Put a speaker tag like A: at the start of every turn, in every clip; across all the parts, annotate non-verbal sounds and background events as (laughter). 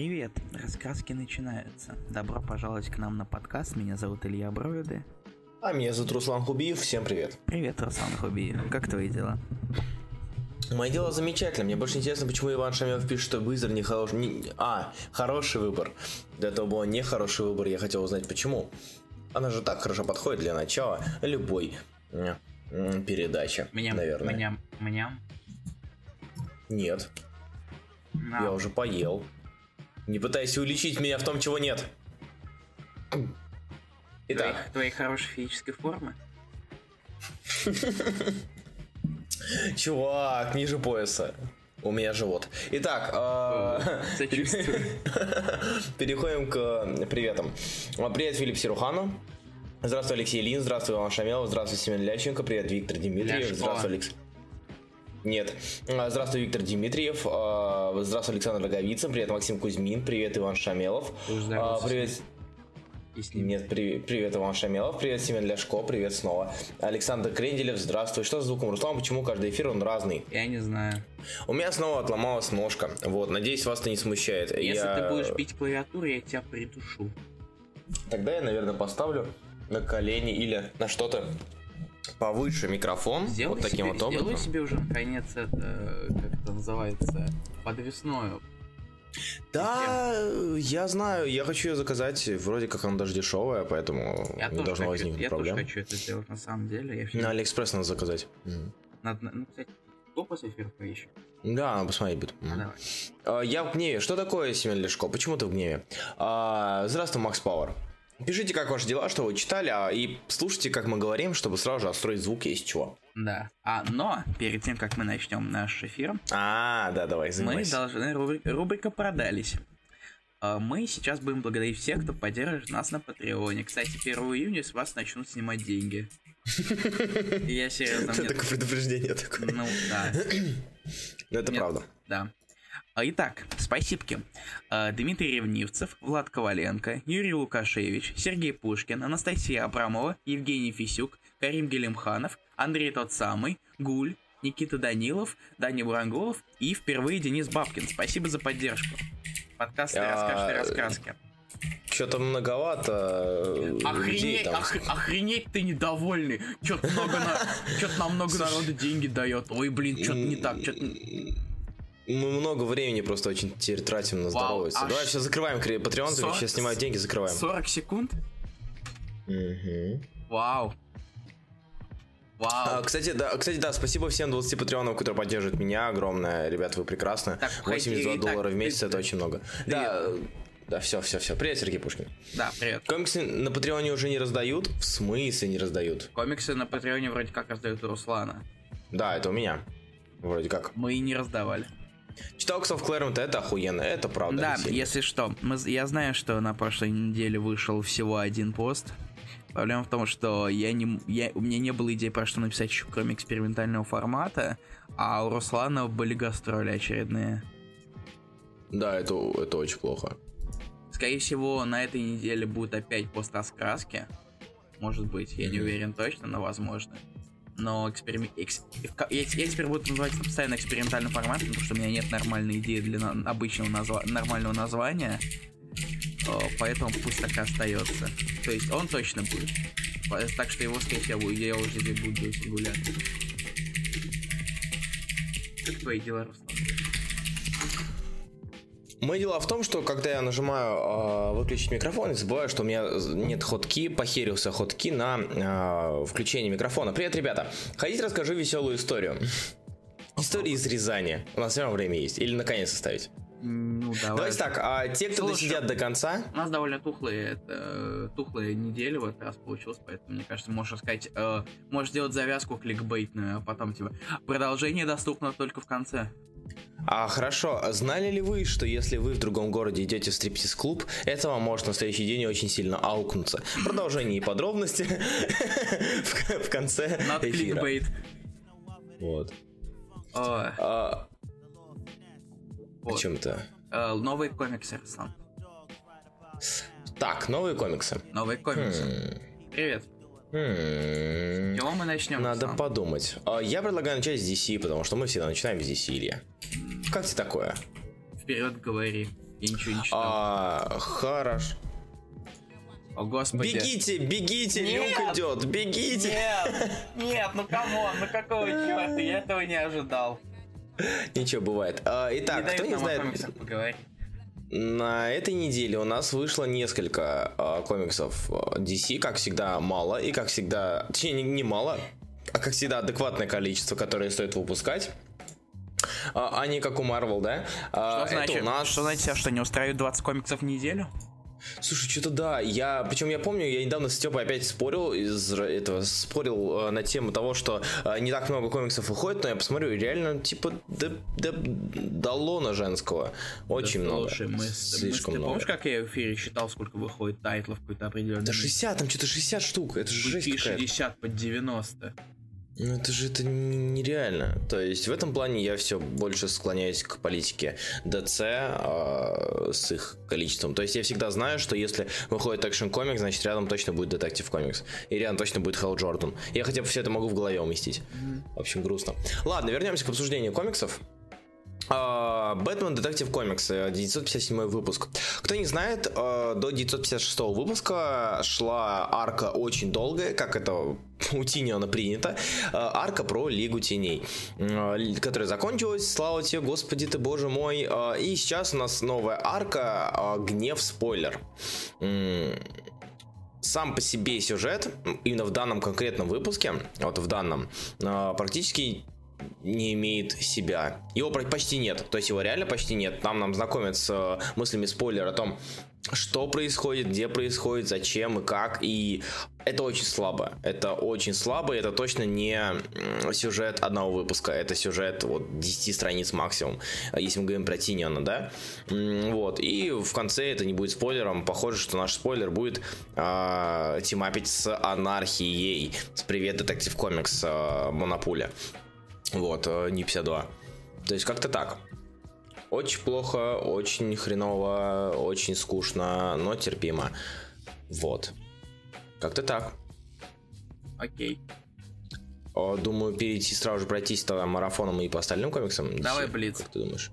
A: Привет, раскраски начинаются. Добро пожаловать к нам на подкаст. Меня зовут Илья Бровиды.
B: А меня зовут Руслан Хубиев. Всем привет.
A: Привет, Руслан Хубиев. Как твои дела?
B: Мои дела замечательно. Мне больше интересно, почему Иван Шамилов пишет, что Визер не хороший... Не... А, хороший выбор. Для этого был не хороший выбор. Я хотел узнать, почему. Она же так хорошо подходит для начала любой передачи,
A: меня,
B: наверное.
A: Меня, меня?
B: Нет. No. Я уже поел. Не пытайся уличить меня в том, чего нет.
A: Итак. Твоей, твоей хорошей физической формы?
B: Чувак, ниже пояса. У меня живот. Итак, э, (laughs) переходим к приветам. Привет, Филипп Сирухану. Здравствуй, Алексей Лин. Здравствуй, Иван Шамелов. Здравствуй, Семен Ляченко. Привет, Виктор Дмитриев. Здравствуй, Алекс. Нет. А, здравствуй, Виктор Дмитриев. А, здравствуй, Александр Роговицын. Привет, Максим Кузьмин. Привет, Иван Шамелов. А, привет. Нет, привет, привет, Иван Шамелов, привет, Семен Ляшко, привет снова. Александр Кренделев, здравствуй. Что с звуком, Руслан? Почему каждый эфир он разный?
A: Я не знаю.
B: У меня снова отломалась ножка. Вот, надеюсь, вас это не смущает.
A: Если я... ты будешь бить клавиатуру, я тебя придушу.
B: Тогда я, наверное, поставлю на колени или на что-то повыше микрофон.
A: Сделай
B: вот таким
A: себе,
B: вот образом.
A: Сделай себе уже наконец это, как это называется, подвесную.
B: Да, я знаю, я хочу ее заказать, вроде как она даже дешевая, поэтому
A: я
B: не должно
A: хочу,
B: возникнуть
A: я
B: проблем.
A: Я тоже хочу это сделать на самом деле.
B: Я на Алиэкспресс надо заказать.
A: Надо, ну, кстати, кто после эфира поищем?
B: Да, надо посмотреть будет.
A: А, давай.
B: А, я в гневе. Что такое, Семен Лешко? Почему ты в гневе? А, здравствуй, Макс Пауэр. Пишите, как ваши дела, что вы читали, а, и слушайте, как мы говорим, чтобы сразу же отстроить звук, есть чего.
A: Да. А, но перед тем, как мы начнем наш эфир,
B: а, да, давай, занимайся.
A: мы должны рубрика, рубрика продались. А, мы сейчас будем благодарить всех, кто поддерживает нас на Патреоне. Кстати, 1 июня с вас начнут снимать деньги. (laughs) Я серьезно.
B: Это такое предупреждение такое.
A: Ну, да. (clears throat)
B: Это правда.
A: Да. Итак, спасибо. А, Дмитрий Ревнивцев, Влад Коваленко, Юрий Лукашевич, Сергей Пушкин, Анастасия Абрамова, Евгений Фисюк, Карим Гелимханов, Андрей тот самый, Гуль, Никита Данилов, Даня Бурангулов и впервые Денис Бабкин. Спасибо за поддержку. Подкаст «Расскажи раскраски».
B: Что-то многовато
A: охренеть,
B: там.
A: Ох, охренеть ты недовольный. Что-то много на, что-то нам много народу деньги дает. Ой, блин, что-то не так, что-то
B: мы много времени просто очень теперь тратим на здоровье. Аж... Давай сейчас закрываем Patreon, 40... сейчас снимают деньги, закрываем.
A: 40 секунд?
B: Угу.
A: Вау. Вау.
B: А, кстати, да, кстати, да, спасибо всем 20 патреонов, которые поддерживают меня. Огромное, ребят, вы прекрасны. Так, 82 доллара так, в месяц это очень много. Привет. Да, да, все, все, все. Привет, Сергей Пушкин.
A: Да, привет.
B: Комиксы на Патреоне уже не раздают? В смысле не раздают?
A: Комиксы на Патреоне вроде как раздают у Руслана.
B: Да, это у меня. Вроде как.
A: Мы и не раздавали.
B: Читал of Claremont, это охуенно, это правда.
A: Да, если что, мы, я знаю, что на прошлой неделе вышел всего один пост. Проблема в том, что я не, я, у меня не было идеи про что написать еще, кроме экспериментального формата, а у Руслана были гастроли очередные.
B: Да, это, это очень плохо.
A: Скорее всего, на этой неделе будет опять пост раскраски. Может быть, я не уверен точно, но возможно но эксперим... экс... я, я теперь буду называть это постоянно экспериментальным форматом, потому что у меня нет нормальной идеи для на... обычного назва... нормального названия, поэтому пусть так и остается. То есть он точно будет. Так что его, скорее всего, я уже буду регулярно. Как твои дела, Руслан?
B: Мое дело в том, что когда я нажимаю э, выключить микрофон, я забываю, что у меня нет ходки, похерился ходки на э, включение микрофона. Привет, ребята! Ходите, расскажу веселую историю. Истории из Рязани. У нас все равно время есть. Или наконец оставить.
A: Ну, давай.
B: Давайте так, а те, кто Слушай, досидят до конца...
A: У нас довольно тухлые, это, тухлые недели в этот раз получилось, поэтому, мне кажется, можешь сказать, э, можешь сделать завязку кликбейтную, а потом, типа, продолжение доступно только в конце.
B: А хорошо, знали ли вы, что если вы в другом городе идете в стриптиз-клуб, это вам может на следующий день очень сильно аукнуться? Продолжение и подробности (laughs) в конце эфира. Вот. А, о чем-то.
A: А, новые комиксы, Руслан.
B: Так, новые комиксы.
A: Новые комиксы. Хм. Привет.
B: С
A: чего мы начнем?
B: Надо сам? подумать. А, я предлагаю начать с DC, потому что мы всегда начинаем с DC, Илья. Как тебе такое?
A: Вперед говори. Я ничего не читал.
B: А, хорош.
A: О, господи.
B: Бегите, бегите,
A: Нет!
B: люк идет, бегите.
A: Нет, нет, ну come on, ну какого черта, я этого не ожидал.
B: Ничего, бывает. А,
A: не
B: итак,
A: дают
B: кто не знает. На этой неделе у нас вышло несколько а, комиксов а, DC, как всегда, мало, и как всегда, точнее, не, не мало, а как всегда, адекватное количество, которое стоит выпускать. А, а не как у Marvel, да? А,
A: Что значит,
B: это у нас...
A: что значит, что не устраивает 20 комиксов в неделю?
B: Слушай, что-то да, я, причем я помню, я недавно с Степой опять спорил из этого, спорил э, на тему того, что э, не так много комиксов выходит, но я посмотрю, реально, типа, до, до, до лона женского, очень
A: Да,
B: много,
A: Слушай, мы, с- мы
B: слишком
A: ты
B: много.
A: помнишь, как я в эфире считал, сколько выходит тайтлов какой-то определенный?
B: Да 60, там что-то 60 штук, это же жесть
A: Купи
B: какая-то.
A: 60 под 90.
B: Ну это же это нереально. То есть в этом плане я все больше склоняюсь к политике DC а, с их количеством. То есть я всегда знаю, что если выходит экшен комик, значит рядом точно будет детектив комикс. И рядом точно будет Хелл Джордан. Я хотя бы все это могу в голове уместить. В общем, грустно. Ладно, вернемся к обсуждению комиксов. А, Бэтмен Детектив Комикс, э, 957 выпуск. Кто не знает, э, до 956 выпуска шла арка очень долгая, как это (laughs) у Тиниона принято, э, арка про Лигу Теней, которая закончилась, слава тебе, господи ты, боже мой, и сейчас у нас новая арка Гнев Спойлер. Сам по себе сюжет, именно в данном конкретном выпуске, вот в данном, практически не имеет себя. Его почти нет. То есть его реально почти нет. Там нам знакомят с э, мыслями спойлер о том, что происходит, где происходит, зачем и как. И это очень слабо. Это очень слабо. и Это точно не сюжет одного выпуска. Это сюжет вот 10 страниц максимум. Если мы говорим про Тиниона, да? Вот. И в конце это не будет спойлером. Похоже, что наш спойлер будет э, тимапить с анархией. С привет, Детектив Комикс э, Монопуля. Вот, э, не 52. То есть как-то так. Очень плохо, очень хреново, очень скучно, но терпимо. Вот. Как-то так.
A: Окей.
B: Думаю, перейти сразу же пройтись тогда марафоном и по остальным комиксам.
A: Давай. Блиц.
B: Как ты думаешь?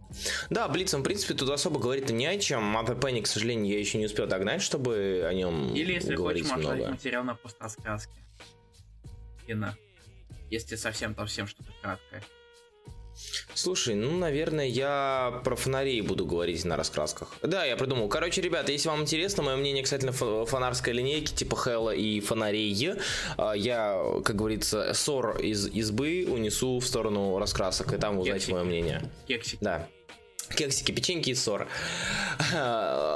B: Да, Блицом, в принципе, тут особо говорить не о чем. А Пенни, к сожалению, я еще не успел догнать, чтобы о нем
A: Или если
B: говорить
A: хочешь,
B: много.
A: материал на пострасказке. Кино. Если совсем там всем что-то краткое.
B: Слушай, ну, наверное, я про фонарей буду говорить на раскрасках. Да, я придумал. Короче, ребята, если вам интересно, мое мнение касательно фо- фонарской линейки, типа Хэлла и фонарей, а, я, как говорится, ссор из избы унесу в сторону раскрасок, и там узнаете мое мнение.
A: Кексик.
B: Да. Кексики, печеньки и ссор. (laughs)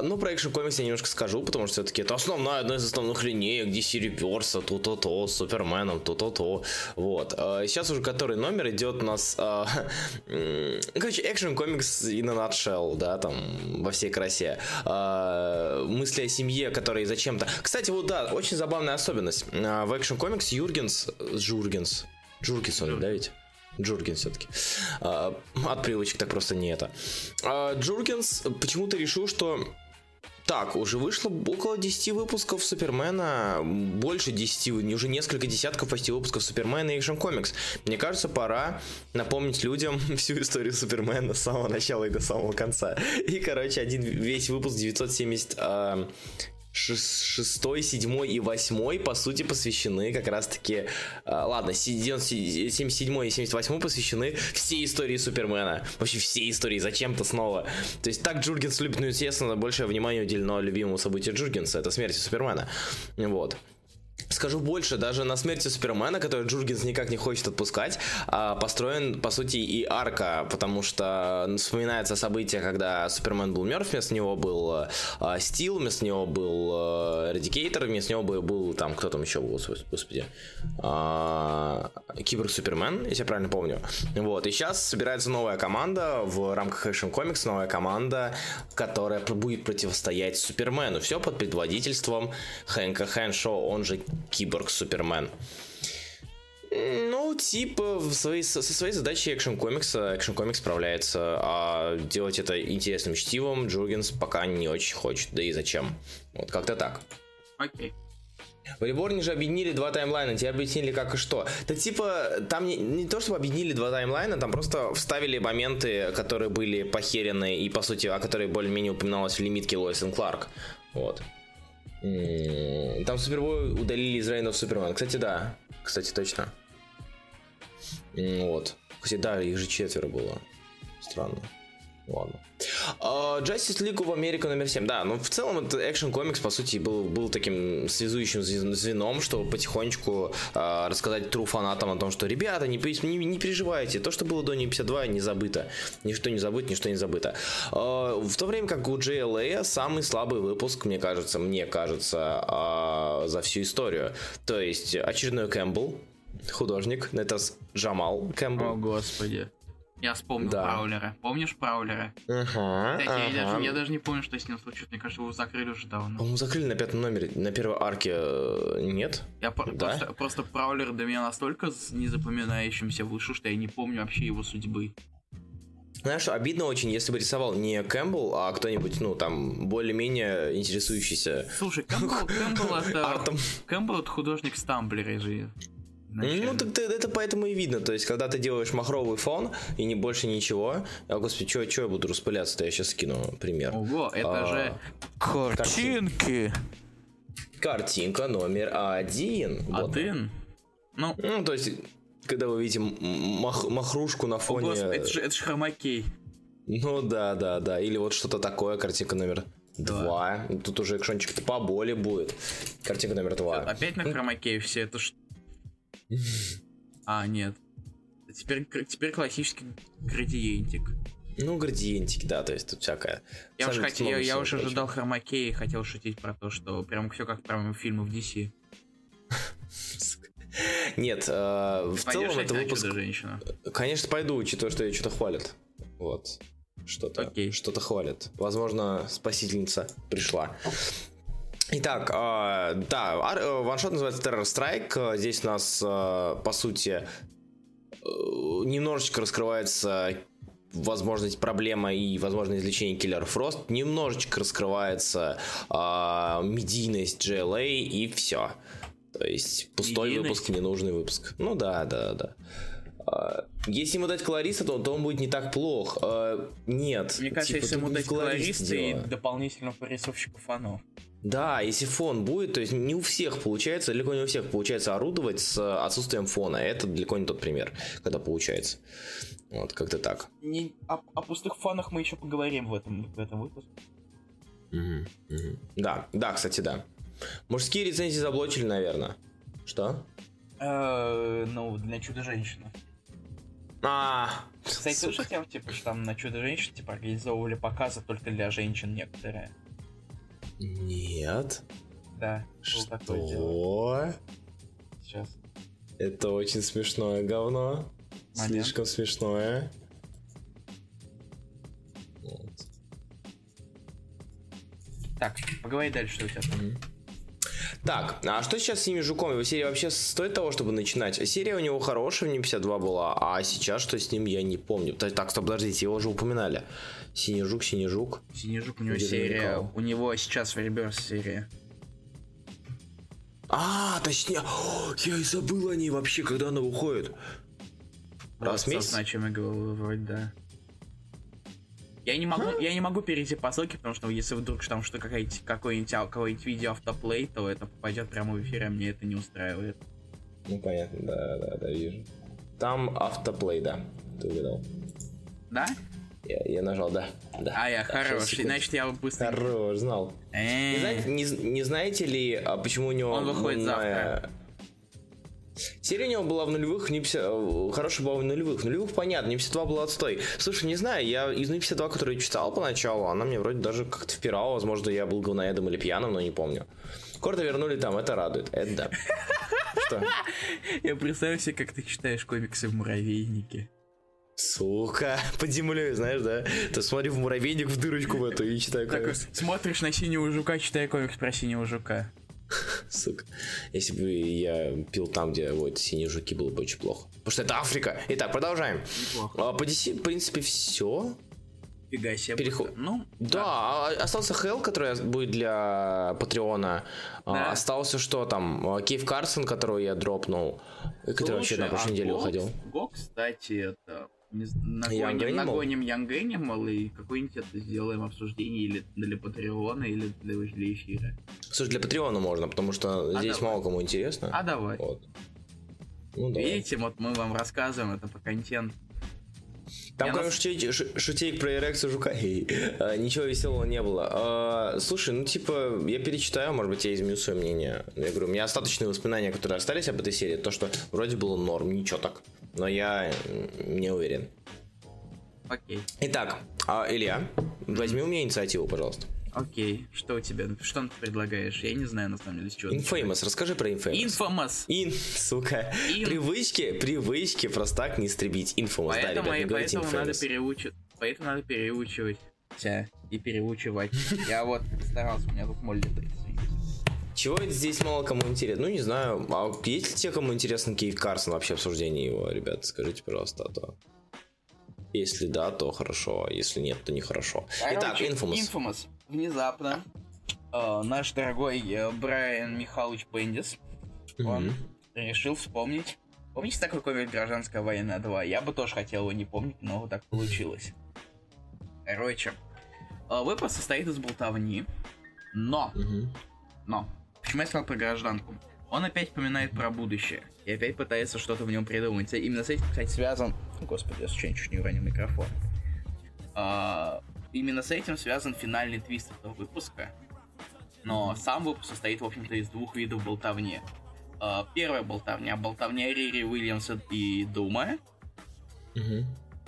B: Ну, про экшен комикс я немножко скажу, потому что все-таки это основная, одна из основных линеек DC Reverse, то-то-то, с Суперменом, то-то-то. Вот. А, Сейчас уже который номер идет у нас... а, Короче, экшен комикс in a nutshell, да, там, во всей красе. А, Мысли о семье, которые зачем-то... Кстати, вот да, очень забавная особенность. В экшен комикс Юргенс... Джургенс... Джургенс он, да ведь? Джургенс все-таки. от привычек так просто не это. А, Джургенс почему-то решил, что так, уже вышло около 10 выпусков Супермена, больше 10, уже несколько десятков почти выпусков Супермена и Action Comics. Мне кажется, пора напомнить людям (laughs) всю историю Супермена с самого начала и до самого конца. И, короче, один весь выпуск 970 а, шес- шестой, седьмой и восьмой, по сути, посвящены как раз-таки... а, ладно, си- 90 77 и 78 посвящены всей истории Супермена. Вообще всей истории, зачем-то снова. То есть так Джургенс любит, ну, естественно, большее внимание уделено любимому событию Джургенса, это смерть Супермена. Вот. Скажу больше, даже на смерти Супермена, который Джургенс никак не хочет отпускать, а, построен, по сути, и арка, потому что вспоминается событие, когда Супермен был мертв, вместо него был а, Стил, вместо него был а, Эрадикейтор, вместо него был, был там, кто там еще был, гос- господи, а, Киберг Супермен, если я правильно помню. Вот, и сейчас собирается новая команда в рамках Action Comics, новая команда, которая будет противостоять Супермену. Все под предводительством Хэнка Хэншо, он же Киборг Супермен. Ну, типа, в своей, со своей задачей экшен комикса экшен комикс справляется, а делать это интересным чтивом Джургенс пока не очень хочет, да и зачем. Вот как-то так.
A: Окей.
B: В Реборне же объединили два таймлайна, тебе объяснили как и что. Да типа, там не, не то, чтобы объединили два таймлайна, там просто вставили моменты, которые были похерены и, по сути, о которые более-менее упоминалось в лимитке Лоис и Кларк. Вот. Там Супербой удалили из Рейна в Супермен. Кстати, да. Кстати, точно. Вот. Кстати, да, их же четверо было. Странно. Ладно. Uh, Justice League of America номер 7. Да, но в целом это Action Comics, по сути, был, был таким связующим звеном, чтобы потихонечку uh, рассказать тру фанатам о том, что, ребята, не, не, не переживайте, то, что было до не 52, не забыто. Ничто не забыто, ничто не забыто. Uh, в то время как у JLA самый слабый выпуск, мне кажется, мне кажется, uh, за всю историю. То есть очередной Кэмпбелл, художник, это Джамал Кэмпбелл.
A: О, господи. Я вспомнил да. Праулера. Помнишь Праулера?
B: Ага,
A: Кстати,
B: ага.
A: Я, даже, я даже не помню, что с ним случилось. Мне кажется, его закрыли уже давно.
B: По-моему, закрыли на пятом номере. На первой арке э, нет?
A: Я да? просто, просто Праулер до меня настолько незапоминающимся вышел, что я не помню вообще его судьбы.
B: Знаешь, обидно очень, если бы рисовал не Кэмпбелл, а кто-нибудь, ну, там, более-менее интересующийся.
A: Слушай, Кэмпбелл, Кэмпбелл (laughs) это... Артом. Кэмпбелл это художник Стамблера же.
B: Ну, так ты, это поэтому и видно. То есть, когда ты делаешь махровый фон и не больше ничего. А, господи, что я буду распыляться-то? Я сейчас скину пример.
A: Ого, это а, же картинки.
B: Картинка номер один.
A: Один?
B: Ну, ну, то есть, когда вы видите мах, махрушку на фоне... О,
A: господи, это же, это же хромакей.
B: Ну да, да, да. Или вот что-то такое, картинка номер два. Тут уже экшончик-то поболее будет. Картинка номер два.
A: Опять на хромакее все это что? (laughs) А, нет. Теперь, теперь классический градиентик.
B: Ну, градиентик, да, то есть тут всякое.
A: Я уж, хотел, я, я уже ожидал хромакея и хотел шутить про то, что прям все как прям фильмы в DC. (laughs)
B: Нет, э, в целом это выпуск...
A: женщина.
B: Конечно, пойду, учитывая, что ее что-то хвалят. Вот. Что-то, что-то хвалят. Возможно, спасительница пришла. Итак, э, да, э, ваншот называется Terror Strike. Здесь у нас, э, по сути, немножечко раскрывается возможность проблема и возможное излечение Киллер Фрост. Немножечко раскрывается э, медийность GLA и все. То есть пустой медийность? выпуск, ненужный выпуск. Ну да, да, да. Если ему дать колориста, то, то он будет не так плох. Нет.
A: Мне кажется, типа, если ему дать колориста и дополнительного порисовщика фанов.
B: Да, если фон будет, то есть не у всех получается, далеко не у всех получается орудовать с отсутствием фона. Это далеко не тот пример, когда получается. Вот, как-то так.
A: Не, о, о пустых фонах мы еще поговорим в этом, в этом выпуске.
B: Угу, угу. Да, да, кстати, да. Мужские рецензии заблочили, наверное. Что?
A: Э, ну, для чудо-женщины.
B: А,
A: Кстати, слышал тем, типа, что там на чудо-женщин, типа, организовывали показы только для женщин некоторые.
B: Нет.
A: Да.
B: Что?
A: Сейчас.
B: Это очень смешное говно. Момент. Слишком смешное.
A: Вот. Так, поговори дальше, что у тебя там.
B: Так, а что сейчас с Синим Жуком? Его серия вообще стоит того, чтобы начинать? Серия у него хорошая, в ней 52 была, а сейчас что с ним, я не помню. Так, стоп, подождите, его уже упоминали. Синий жук, синий жук.
A: Синий жук, у него Где серия, у него сейчас в Реберс серия.
B: А, точнее, О, я и забыл о ней вообще, когда она выходит.
A: Раз в месяц? Значимый вроде, да. Я не могу, я не могу перейти по ссылке, потому что если вдруг там что какое-нибудь какое-нибудь какое видео автоплей, то это попадет прямо в эфир, а мне это не устраивает.
B: Ну понятно, да, да, да, вижу. Там автоплей, да, ты увидел.
A: Да?
B: Я, я нажал, да. да.
A: А, я
B: да,
A: хорош, значит я быстро...
B: Хорош, знал. Не знаете, не, не знаете ли, а почему у него...
A: Он выходит завтра.
B: Серия у него была в нулевых, не 50... хорошая была в нулевых. В нулевых понятно, не 52 была отстой. Слушай, не знаю, я из не 52, которую читал поначалу, она мне вроде даже как-то впирала. Возможно, я был говноедом или пьяным, но не помню. Корда вернули там, это радует. Это да. (laughs)
A: Что? Я представляю себе, как ты читаешь комиксы в муравейнике.
B: Сука, (laughs) под землей, знаешь, да? Ты смотри в муравейник в дырочку в эту и читай комикс.
A: смотришь на синего жука, читай комикс про синего жука. (laughs)
B: Сука. Если бы я пил там, где вот синие жуки, было бы очень плохо. Потому что это Африка. Итак, продолжаем. Неплохо. А, по DC, в принципе, все.
A: Фига себе.
B: Переход.
A: Ну,
B: Да, а остался Hell, который будет для Патреона. А,
A: Да.
B: Остался что там? А, Кейв Карсон, которого я дропнул. и Который вообще на
A: Слушай,
B: прошлой
A: а
B: неделе
A: Го,
B: выходил.
A: Го, кстати, это... з-
B: Young
A: Нагоним, нагоним Young Animal и какое-нибудь это сделаем обсуждение или для Патреона, или для, для эфира.
B: Слушай, для Патреона можно, потому что
A: А
B: здесь
A: давай.
B: мало кому интересно.
A: А давай.
B: Вот. Ну да.
A: Видите, вот мы вам рассказываем это по контенту.
B: Там
A: Я
B: кроме
A: нас-
B: шутей, шу- шутеек про эрекцию жука, (laughs) э, ничего веселого не было. А, слушай, ну типа, я перечитаю, может быть, я изменю свое мнение. Я говорю, у меня остаточные воспоминания, которые остались об этой серии, то, что вроде было норм, ничего так. Но я не уверен.
A: Окей.
B: Итак, а, Илья, возьми у меня инициативу, пожалуйста.
A: Окей. Что у тебя? Что ты предлагаешь? Я не знаю, на самом деле, с чего.
B: Infamous, расскажи про Infamous.
A: Infamous.
B: Ин, сука.
A: Ин.
B: Привычки, привычки просто так не истребить. Infamous, да,
A: Поэтому,
B: ребят, не говорите
A: поэтому надо
B: Infamous.
A: переучивать. Поэтому надо переучивать. Тя, и переучивать. Я вот старался, у меня тут моль летает.
B: Чего здесь мало кому интересно? Ну, не знаю. А есть ли те, кому интересен Кейт Карсон вообще обсуждение его, ребят? Скажите, пожалуйста, а то. Если да, то хорошо, а если нет, то нехорошо. Итак,
A: Короче,
B: Infamous.
A: Infamous. Внезапно э, наш дорогой э, Брайан Михайлович Бендис он
B: Мгм.
A: решил вспомнить. Помните такой комик «Гражданская война 2»? Я бы тоже хотел его не помнить, но вот так получилось. Короче, э, выпуск состоит из болтовни, но,
B: Мгм.
A: но, почему я сказал про гражданку? Он опять вспоминает про будущее и опять пытается что-то в нем придумать. Именно с этим, кстати, связан... Господи, я случайно чуть не уронил микрофон. А, именно с этим связан финальный твист этого выпуска. Но сам выпуск состоит, в общем-то, из двух видов болтовни. А, первая болтовня, болтовня Рири Уильямса и Дума.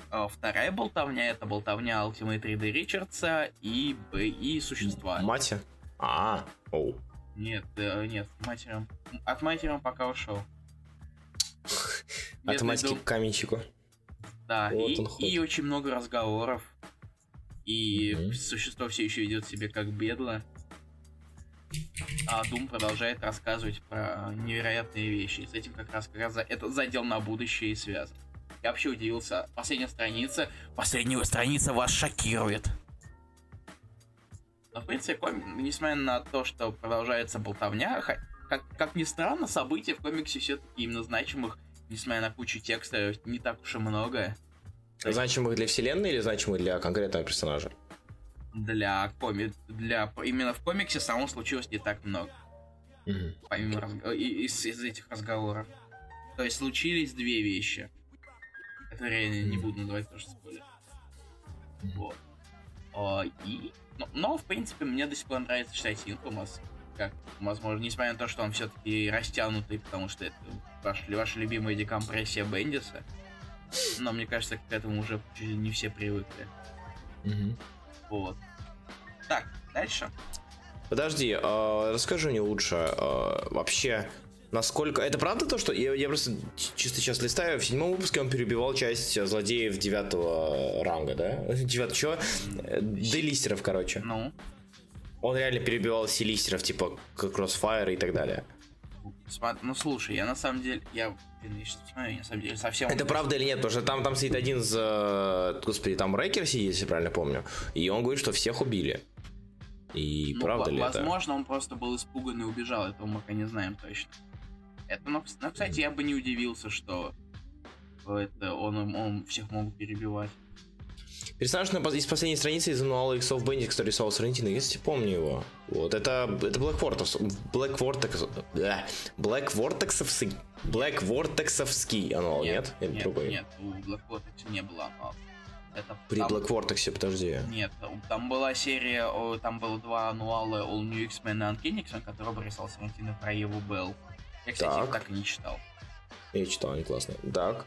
A: А вторая болтовня это болтовня Ultimate 3D Ричардса и, и существа.
B: Мати? А, оу.
A: Нет, э, нет, матером. От матери он пока ушел.
B: От
A: Дум.
B: к каменщику.
A: Да,
B: Вот
A: и, и очень много разговоров. И
B: Мгм.
A: существо все еще ведет себя как бедло. А Дум продолжает рассказывать про невероятные вещи. И с этим как раз, как раз за- этот задел на будущее и связан. Я вообще удивился. Последняя страница. Последняя страница вас шокирует. Но, в принципе, ком- несмотря на то, что продолжается болтовня, как, как ни странно, событий в комиксе все-таки именно значимых, несмотря на кучу текста, не так уж и много.
B: Значимых для вселенной или значимых для конкретного персонажа?
A: Для коми... для именно в комиксе самого случилось не так много.
B: Мгм.
A: Помимо разг- и- из, из этих разговоров. То есть случились две вещи. Которые я не буду называть тоже спойлер. Вот. А, и... Но, но, в принципе, мне до сих пор нравится читать Infamous. Как, возможно, несмотря на то, что он все-таки растянутый, потому что это ваш, ваша любимая декомпрессия Бендиса. Но мне кажется, к этому уже не все привыкли.
B: Мгм.
A: Вот. Так, дальше.
B: Подожди, а, расскажи мне лучше а, вообще, насколько... Это правда то, что... Я, я просто чисто сейчас листаю, в седьмом выпуске он перебивал часть злодеев девятого ранга, да? (laughs) Девятого чего? Э, Делистеров, короче.
A: Ну,
B: Он реально перебивал все листеров, типа Crossfire и так далее.
A: Ну слушай, я на самом деле, я, блин, я я на самом деле совсем...
B: Это правда или нет? Потому что там, там сидит один из... э, Господи, там Рейкер сидит, если правильно помню. И он говорит, что всех убили. И
A: Ну,
B: правда ли это?
A: возможно, он просто был испуган и убежал, этого мы пока не знаем точно. Это, ну, ну, кстати, я бы не удивился, что это он, он всех могут перебивать.
B: Персонаж на, из последней страницы из мануала иксов Бендикс, который рисовал Сарантино, если помню его. Вот, это, это Black Vortex, Black Vortex, Black Vortexовский, Black Vortexовский ануал, нет? Или
A: нет,
B: другой?
A: нет, у Black Vortex не было аналогов. Это
B: При
A: там-
B: Black Vortex, подожди.
A: Нет, там была серия, там было два ануала All New X-Men и Uncanny X-Men, который бы рисовал Сарантино про Еву Белл. Я, кстати, их
B: Так.
A: так и не читал.
B: Я читал, они классные. Так.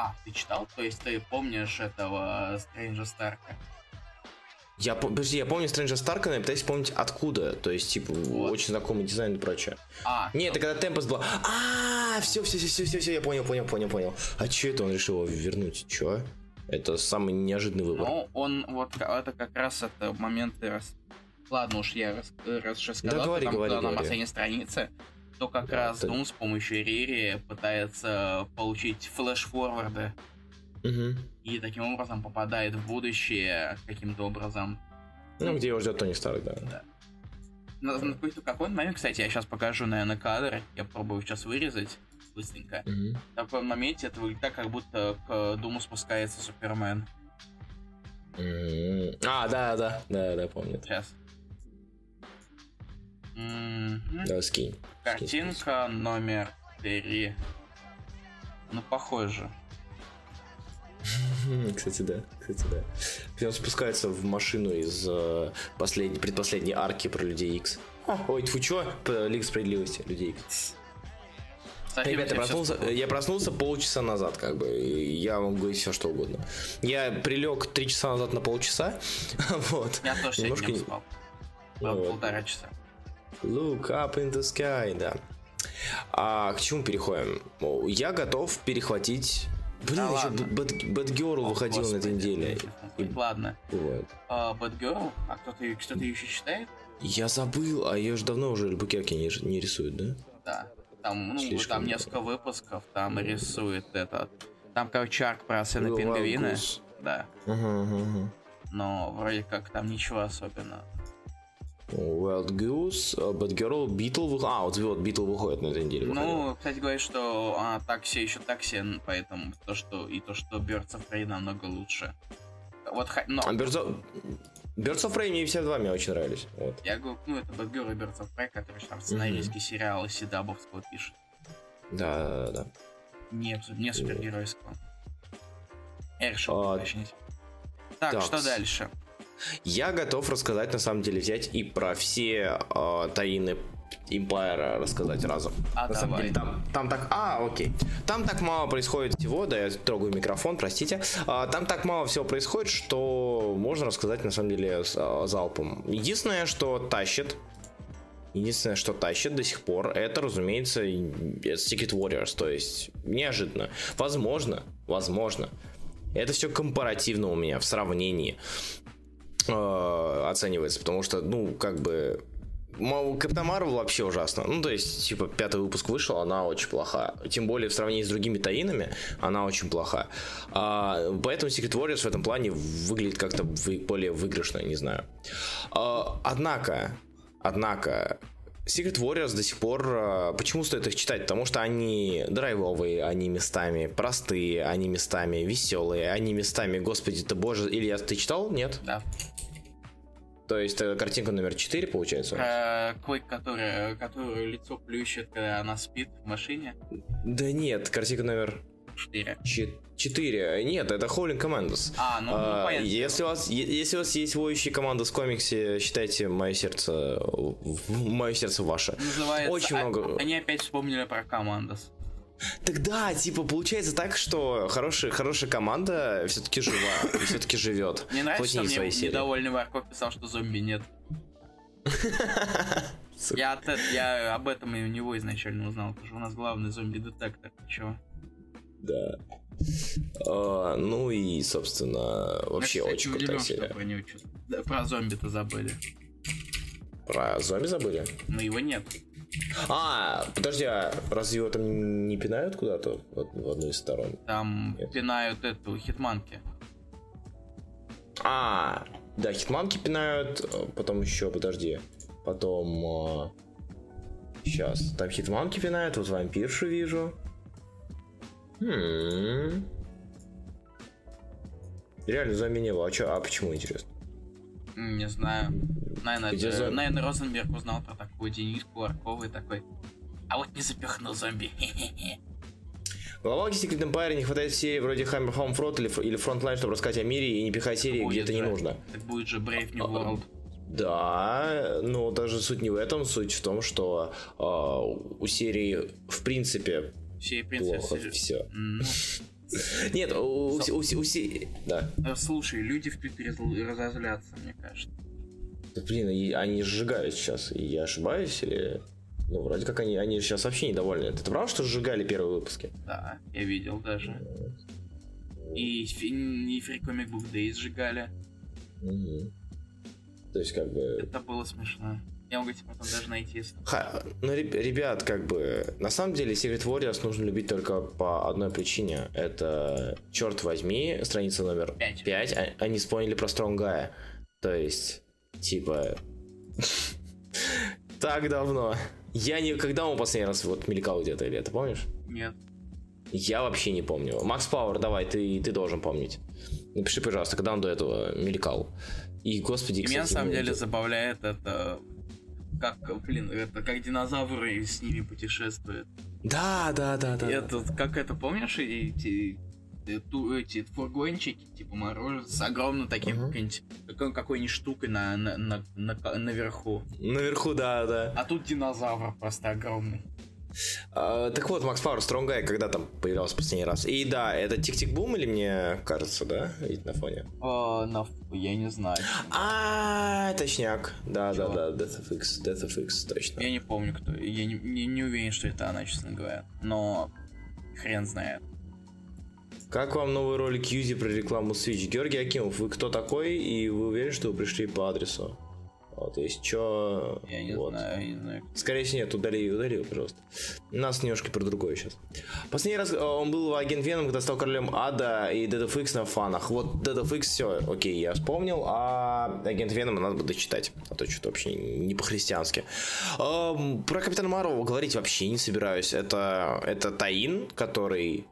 A: А, ты читал? То есть ты помнишь этого Стрэнджа Старка?
B: Я, по- подожди, я помню Стрэнджа Старка, но я пытаюсь вспомнить откуда. То есть, типа,
A: Вот.
B: очень знакомый дизайн и прочее.
A: А,
B: Нет, это когда Темпос был. А, все, все, все, все, все, все, я понял, понял, понял, понял. А че это он решил его вернуть? Че? Это самый неожиданный выбор.
A: Ну, он вот это как раз это моменты раз. Ладно уж, я раз, раз уже сказал,
B: Да говори,
A: там,
B: говори,
A: на
B: говори.
A: последней странице, то как
B: Да,
A: раз Дум с помощью Рири пытается получить флеш-форварды
B: Мгм.
A: и таким образом попадает в будущее каким-то образом.
B: Ну, где его ждет Тони Старк, да.
A: Да. На, на какой-то какой момент, кстати, я сейчас покажу, наверное, кадр. Я попробую сейчас вырезать быстренько.
B: Мгм.
A: В таком моменте это выглядит так, как будто к Думу спускается Супермен.
B: А, да, да, да, да, помню.
A: Сейчас. Мгм.
B: Да, скинь.
A: Картинка номер три. Ну, похоже.
B: Кстати, да, кстати, да. Он спускается в машину из э, последней, предпоследней арки про Людей Икс. Ой, тьфу, чё? Лига справедливости, Людей Икс. Ребята,
A: я
B: проснулся, я проснулся полчаса назад, как бы, я могу говорить все, что угодно. Я прилег три часа назад на полчаса, (laughs) вот.
A: Я тоже
B: Немножко не-
A: спал.
B: Ну вот.
A: Полтора часа.
B: Look up in the sky, да. А к чему переходим? Я готов перехватить... Блин,
A: Да
B: еще
A: О,
B: выходил на этой
A: господи.
B: неделе. И
A: Ладно.
B: бывает.
A: Girl? А кто-то её- кто-то ее еще читает?
B: Я забыл, а ее же давно уже Альбукерки не, не рисует, да?
A: Да. Там, ну,
B: Слишком
A: там несколько выпусков, там рисует этот. Там, короче, арк про сына пингвина.
B: Goose.
A: Да.
B: Ага, ага.
A: Но вроде как там ничего особенного.
B: Wild Goose, а Bad Girl, выходит. А, вот, вот Beetle выходит на этой неделе.
A: Ну, кстати, говорят, что а, такси еще такси, поэтому то, что и то, что Birds of Prey намного лучше. Вот, но
B: А Birds of... Birds of Prey мне все два мне очень нравились. Вот.
A: я говорю, ну, это Bad Girl и Birds of Prey, который там сценарийский сериал из Седабовского пишет.
B: Да, да, да.
A: Не, не супергеройского. Я решил
B: А,
A: уточнить. Так,
B: так,
A: что дальше?
B: Я готов рассказать, на самом деле, взять и про все э, таины Empire рассказать разом.
A: А,
B: на самом
A: давай.
B: деле, там, там так... А, окей. Там так мало происходит всего, да, я трогаю микрофон, простите. А, там так мало всего происходит, что можно рассказать, на самом деле, с, а, залпом. Единственное, что тащит, Единственное, что тащит до сих пор, это, разумеется, это Secret Warriors, то есть неожиданно. Возможно, возможно. Это все компаративно у меня в сравнении э, оценивается, потому что, ну, как бы... Капитан Марвел вообще ужасно. Ну, то есть, типа, пятый выпуск вышел, она очень плоха. Тем более в сравнении с другими таинами, она очень плоха. А, поэтому Secret Warriors в этом плане выглядит как-то вы- более выигрышно, не знаю. А, однако, однако, Secret Warriors до сих пор... а, Почему стоит их читать? Потому что они драйвовые, они местами простые, они местами веселые, они местами, господи ты боже... Илья, ты читал? Нет?
A: Да.
B: То есть э, картинка номер 4 получается?
A: Про Койк, которая, которую лицо плющит, когда она спит в машине.
B: Да нет, картинка номер
A: 4.
B: 4. Нет, это Howling Commandos.
A: А, ну, ну,
B: А,
A: понятно.
B: если, у вас, если у вас есть воющие команды в комиксе, считайте мое сердце, мое сердце ваше.
A: Называется,
B: Очень
A: а-
B: много.
A: Они опять вспомнили про Командос.
B: Тогда, типа, получается так, что хорошая, хорошая команда все-таки жива, все-таки живет. (laughs)
A: Мне нравится, что
B: не
A: мне недовольный Варков писал, что зомби нет. (laughs) Я, от я об этом и у него изначально узнал, потому что у нас главный зомби-детектор. Чего?
B: Да. А, ну и, собственно, вообще
A: Я, кстати,
B: очень
A: удивлен,
B: крутая серия.
A: Про, него да, про зомби-то забыли.
B: Про зомби забыли?
A: Но его нет.
B: А, подожди, а разве его там не пинают куда-то в, од- в одну из сторон?
A: Там
B: Нет.
A: пинают эту хитманки.
B: А, да, хитманки пинают, а, потом еще, подожди, потом... сейчас, там хитманки пинают, вот вампиршу вижу. Хм. Реально зомби не было, а, чё, а почему, интересно?
A: Не знаю. Наверное,
B: Где
A: это-
B: зомби?
A: наверное, Розенберг узнал про такую Дениску Арковый такой. А вот не запихнул зомби. хе-хе-хе».
B: В Главалке Secret Empire не хватает серии вроде Hammer Home Front или, или Frontline, чтобы рассказать о мире и не пихать серии, где это не нужно.
A: Так будет же Brave New
B: А,
A: World.
B: Да, но даже суть не в этом, суть в том, что а, у серии в принципе
A: Все, в
B: плохо все.
A: Ну, (laughs)
B: Нет, у, у, у, у се- да.
A: э, слушай, люди в Твиттере зл- разозлятся, мне кажется.
B: Да, блин, они сжигают сейчас. Я ошибаюсь или... Ну, вроде как они, они сейчас вообще недовольны. Это правда, что сжигали первые выпуски?
A: Да, я видел даже. И, и Free Comic Book Day сжигали.
B: Мгм. То есть, как бы...
A: Это было смешно. Я могу тебе потом даже найти.
B: Ха, ну, реб- ребят, как бы, на самом деле, Secret Warriors нужно любить только по одной причине. Это, черт возьми, страница номер
A: Пять.
B: 5. Они вспомнили про Стронгая. То есть, типа, (laughs) так давно. Я не... Когда он последний раз вот мелькал где-то, или это помнишь?
A: Нет.
B: Я вообще не помню. Макс Пауэр, давай, ты, ты должен помнить. Напиши, пожалуйста, когда он до этого мелькал. И, господи,
A: И меня на
B: кстати,
A: самом
B: ну,
A: деле забавляет это, как, блин, это как динозавры с ними путешествуют.
B: Да, да, да, да.
A: И
B: да.
A: это, как это, помнишь, эти, эти фургончики, типа мороженое, с огромным таким какой-нибудь, какой- какой-нибудь штукой на, на, на, на- наверху.
B: Наверху, да, да.
A: А тут динозавр просто огромный.
B: А, так вот, Макс Пауэр, Strong Guy, когда там появлялся последний раз? И да, это Тик-Тик-Бум или мне кажется, да? Видите на фоне?
A: А, на, я не знаю.
B: А, точняк. Да, да, да, Death of X, Death of X, точно.
A: Я не помню, кто. Я не, не, не уверен, что это она, честно говоря. Но хрен знает.
B: Как вам новый ролик Юзи про рекламу Switch? Георгий Акимов, вы кто такой? И вы уверены, что вы пришли по адресу? Вот, если чё...
A: Я не
B: вот.
A: знаю, я не знаю.
B: Скорее всего, нет, удали, удали пожалуйста. У нас немножко про другое сейчас. Последний раз э, он был в Агент Веном, когда стал королем Ада и Dead of X на фанах. Вот Dead of X, все, окей, я вспомнил, а Агент Веном надо бы дочитать, а то что-то вообще не по-христиански. Эм, Про Капитана Марвел говорить вообще не собираюсь. Это, это Таин, который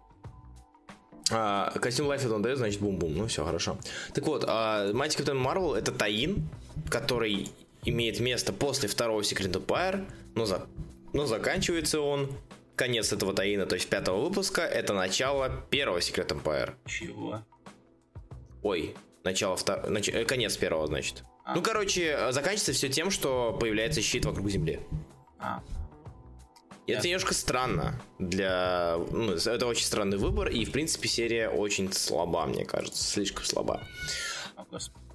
B: а, костюм Life он дает, значит бум-бум. Ну все, хорошо. Так вот, а, Mighty Captain Marvel это Таин, который имеет место после второго Secret Empire, но, за, но заканчивается он конец этого Таина, то есть пятого выпуска, это начало первого Secret Empire.
A: Чего?
B: Ой, начало второго, конец первого, значит.
A: А.
B: Ну, короче, э, заканчивается все тем, что появляется щит вокруг Земли.
A: А,
B: И это немножко странно для... Ну, это очень странный выбор, и, в принципе, серия очень слаба, мне кажется, слишком слаба.
A: о, господи.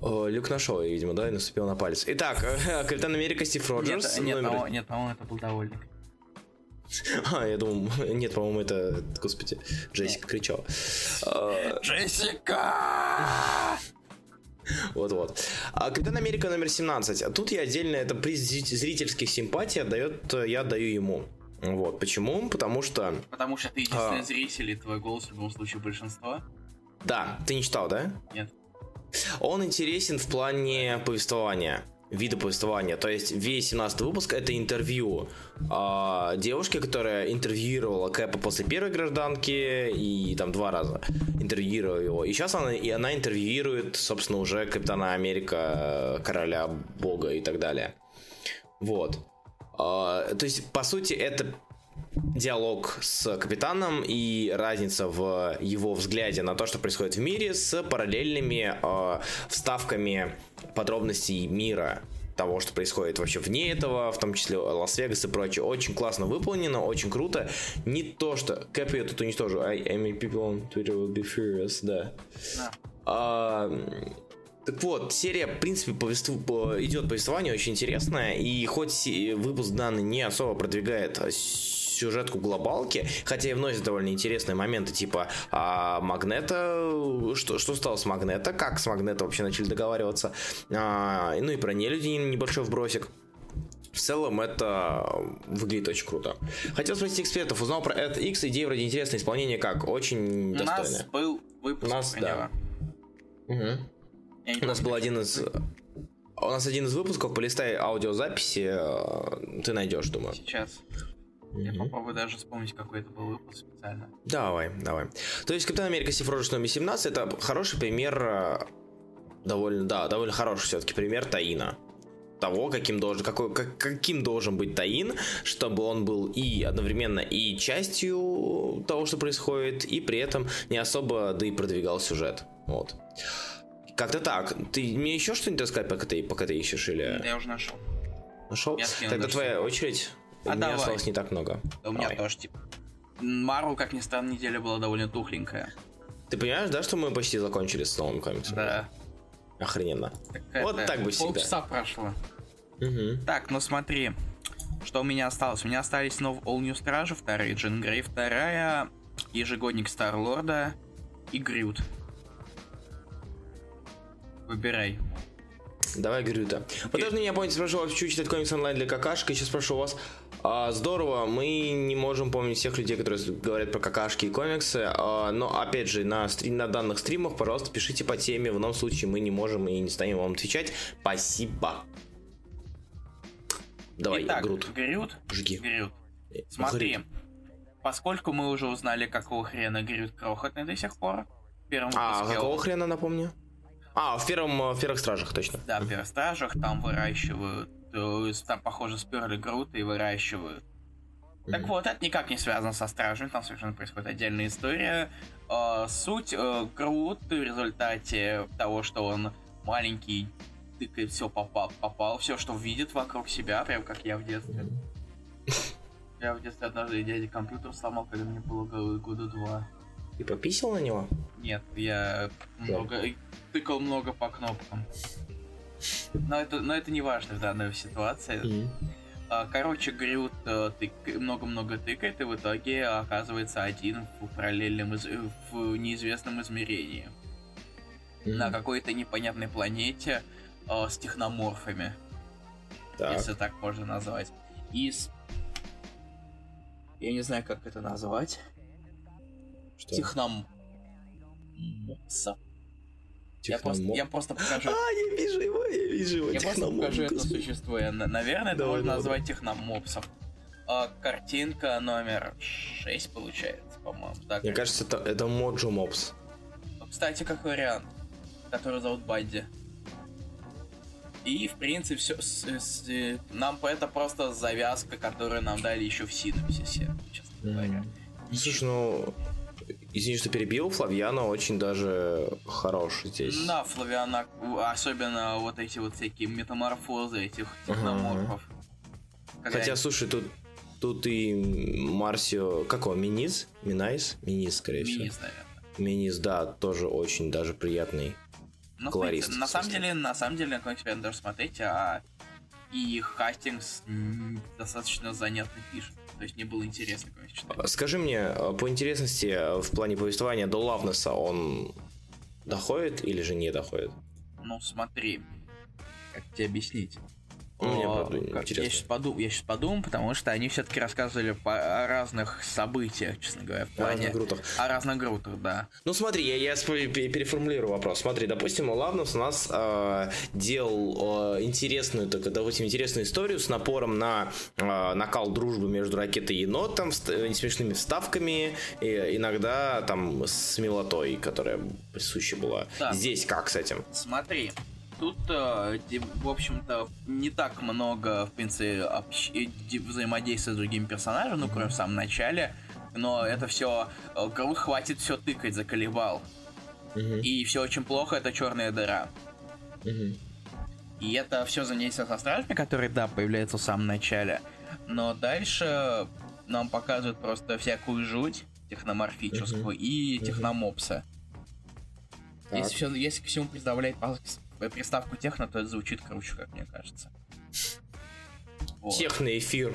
B: О, Люк нашел, видимо, да, и наступил на палец. Итак, (laughs) Капитан Америка Стив Роджерс.
A: Нет, нет,
B: номер-
A: по-моему- нет, по-моему, это был довольник. (laughs)
B: А, я думал, (laughs) нет, по-моему, это, господи, Джессика кричала. А,
A: Джессика!
B: Вот-вот. А Капитан Америка номер 17. А Тут я отдельно, это приз зритель- зрительских симпатий отдает, я отдаю ему. Вот, почему? Потому что,
A: Потому что ты единственный
B: А.
A: зритель, и твой голос в любом случае большинство.
B: да, ты не читал, да?
A: Нет.
B: Он интересен в плане повествования, вида повествования. То есть весь 17 выпуск это интервью а, девушки, которая интервьюировала Кэпа после первой гражданки и там два раза интервьюировала его. И сейчас она, и она интервьюирует, собственно, уже Капитана Америка, Короля Бога и так далее. Вот. А, то есть, по сути, это диалог с капитаном и разница в его взгляде на то, что происходит в мире, с параллельными э, вставками подробностей мира того, что происходит вообще вне этого, в том числе Лас-Вегас и прочее. Очень классно выполнено, очень круто. Не то, что... Кэп ее тут уничтожу. I, I mean, people on Twitter will be furious, да.
A: Да.
B: А, так вот, серия, в принципе, повеству- по- идет повествование очень интересное, и хоть выпуск данный не особо продвигает сюжетку глобалки, хотя и вносит довольно интересные моменты, типа а, Магнета, что, что стало с Магнета, как с Магнета вообще начали договариваться, а, ну и про нелюди небольшой вбросик. В целом это выглядит очень круто. Хотел спросить экспертов, узнал про X, идея вроде интересное исполнение как, очень
A: У
B: достойное.
A: нас был выпуск
B: У нас, да.
A: не
B: У нас был один из... У нас один из выпусков, полистай аудиозаписи, э, ты найдешь, думаю.
A: Сейчас. Я попробую даже вспомнить, какой это был выпуск специально.
B: Давай, давай. То есть Капитан Америка Стив Роджерс номер 17 это хороший пример, э, довольно, да, довольно хороший все-таки пример Таина. Того, каким должен, какой, как- каким должен быть Таин, чтобы он был и одновременно и частью того, что происходит, и при этом не особо, да и продвигал сюжет. Вот. Как-то так. Ты мне еще что-нибудь рассказать, пока ты, пока ты ищешь, или
A: Я уже нашел.
B: нашел?
A: я
B: Тогда твоя очередь.
A: А
B: У меня
A: давай.
B: осталось не так много.
A: Да у меня
B: Давай.
A: тоже, типа. Марвел, как ни странно, неделя была довольно тухленькая.
B: Ты понимаешь, да, что мы почти закончили с новым комиксом?
A: Да.
B: Охрененно.
A: Так
B: Вот
A: это,
B: так бы всегда.
A: Полчаса прошло.
B: Мгм.
A: Так, ну смотри. Что у меня осталось? У меня остались нов All New Стражи, вторая Джин Грей, вторая ежегодник Старлорда и Грют. Выбирай.
B: Давай Грюта. Подожди, я помню, спрашивал, хочу читать комикс онлайн для какашек. Я сейчас спрошу у вас. А, здорово, мы не можем помнить всех людей, которые говорят про какашки и комиксы. А, но опять же, на, стрим, на данных стримах, пожалуйста, пишите по теме. В ином случае мы не можем и не станем вам отвечать. Спасибо. Давай,
A: Итак,
B: Грут.
A: Грют.
B: Жги.
A: Грют. Смотри. Поскольку мы уже узнали, какого хрена Грют крохотный до сих пор. Первом
B: А,
A: выпуске
B: какого хрена, напомню? А, в первом, э, в первых стражах, точно.
A: Да, в перестражах там выращивают, э, там, похоже, сперли Грута и выращивают. Так
B: Мгм.
A: вот, это никак не связано со стражами, там совершенно происходит отдельная история. Э, суть э, Грут в результате того, что он маленький, тыкает все попал, попал, все, что видит вокруг себя, прям как я в детстве. Я в детстве однажды дядя компьютер сломал, когда мне было го- года два.
B: Ты пописал на него?
A: Нет, я много тыкал много по кнопкам. Но это, но это не важно в данной ситуации. А, Короче, Грют э, тык- много-много тыкает, и в итоге оказывается один в параллельном, из- в неизвестном измерении. На какой-то непонятной планете э, с техноморфами,
B: Так.
A: если так можно назвать. И с... Я не знаю, как это назвать.
B: Что?
A: Техном... Мопса. Я просто,
B: Техномо-
A: я просто покажу.
B: А, я вижу его, я вижу его.
A: Я просто покажу это существо. Я, на- Наверное, это можно назвать техномопсом. А, картинка номер 6 получается, по-моему. Так.
B: Мне кажется, это, это Моджо Мопс.
A: Кстати, как вариант, который зовут Бадди. И, в принципе, все, нам по- это просто завязка, которую нам дали еще в синапсисе, честно говоря.
B: Ну, Слушай, ну, извини, что перебил, Флавьяна очень даже хорош здесь.
A: Да, Флавиана, особенно вот эти вот всякие метаморфозы этих техноморфов. Когда
B: Хотя, слушай, тут тут и Марсио, как он, Миниз? Минайс? Миниз, скорее всего.
A: Минис, наверное.
B: Миниз, да, тоже очень даже приятный.
A: Ну,
B: Колорист,
A: принципе, на самом деле, на самом деле, на надо даже смотреть, а и Хастингс м, достаточно занятно пишет. То есть мне было интересно читать.
B: Скажи мне, э, по интересности э, в плане повествования до Лавнеса он доходит или же не доходит?
A: Ну, смотри, как тебе объяснить?
B: Мне,
A: О,
B: правда.
A: Я сейчас, подумаю, я щас подумаю, потому что они все-таки рассказывали по- о разных событиях, честно говоря, в плане...
B: Разных группах.
A: О разных группах, да.
B: Ну смотри, я, я переформулирую вопрос. Смотри, допустим, Лавнус у нас э, делал э, интересную, так, допустим, интересную историю с напором на э, накал дружбы между ракетой и енотом, с э, смешными вставками, и иногда там с милотой, которая присуща была.
A: Да.
B: Здесь как с этим?
A: Смотри, тут, э, в общем-то, не так много, в принципе, общ- э, де- взаимодействия с другими персонажами, ну, кроме в самом начале. Но это все, Грут хватит все тыкать, заколебал.
B: Мгм,
A: И все очень плохо, это черная дыра. И это все занятие со стражами, которые, да, появляются в самом начале. Но дальше нам показывают просто всякую жуть техноморфическую и техномопса.
B: Так.
A: Если, всё- если к всему представлять приставку техно, то это звучит круче, как мне кажется. Вот.
B: Техноэфир.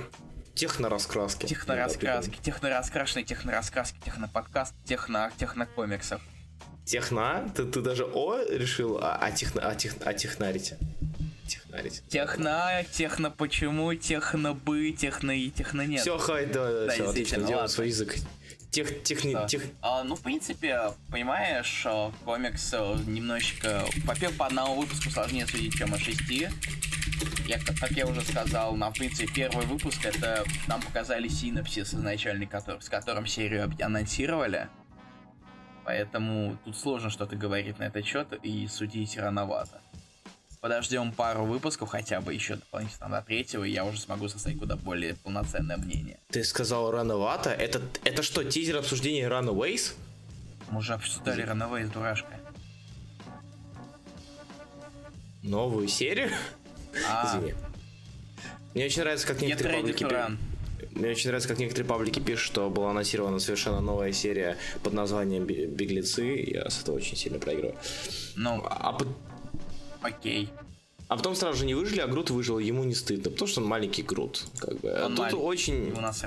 B: Технораскраски.
A: Технораскраски, технораскрашенные, технораскраски, техноподкаст, техно, технокомиксов.
B: Техна? Ты, ты даже О решил, а, а, техно, а, тех, а технарите? Технарите.
A: Техно, техно почему, техно бы, техно и техно нет.
B: Все, хай, да,
A: Да,
B: все, отлично, делаем свой язык. Тех, техни,
A: Да.
B: тех,
A: А, ну, в принципе, понимаешь, э, комикс э, немножечко, во-первых, по одному выпуску сложнее судить, чем о шести. Я, как я уже сказал, на, в принципе, первый выпуск, это нам показали синапсис изначальный, который, с которым серию анонсировали. Поэтому тут сложно что-то говорить на этот счет и судить рановато. Подождем пару выпусков хотя бы еще дополнительно до третьего, и я уже смогу составить куда более полноценное мнение.
B: Ты сказал рановато. Это, это что, тизер обсуждения Runaways?
A: Мы уже обсуждали с дурашкой.
B: Новую серию?
A: А,
B: Извини. Мне очень нравится, как некоторые паблики... Мне очень нравится, как некоторые паблики пишут, что была анонсирована совершенно новая серия под названием «Бе- «Беглецы». Я с этого очень сильно проигрываю.
A: Ну,
B: А под-
A: окей.
B: А потом сразу же не выжили, а Грут выжил, ему не стыдно, потому что он маленький Грут. Как бы.
A: Он
B: Тут
A: маленький,
B: очень...
A: У нас.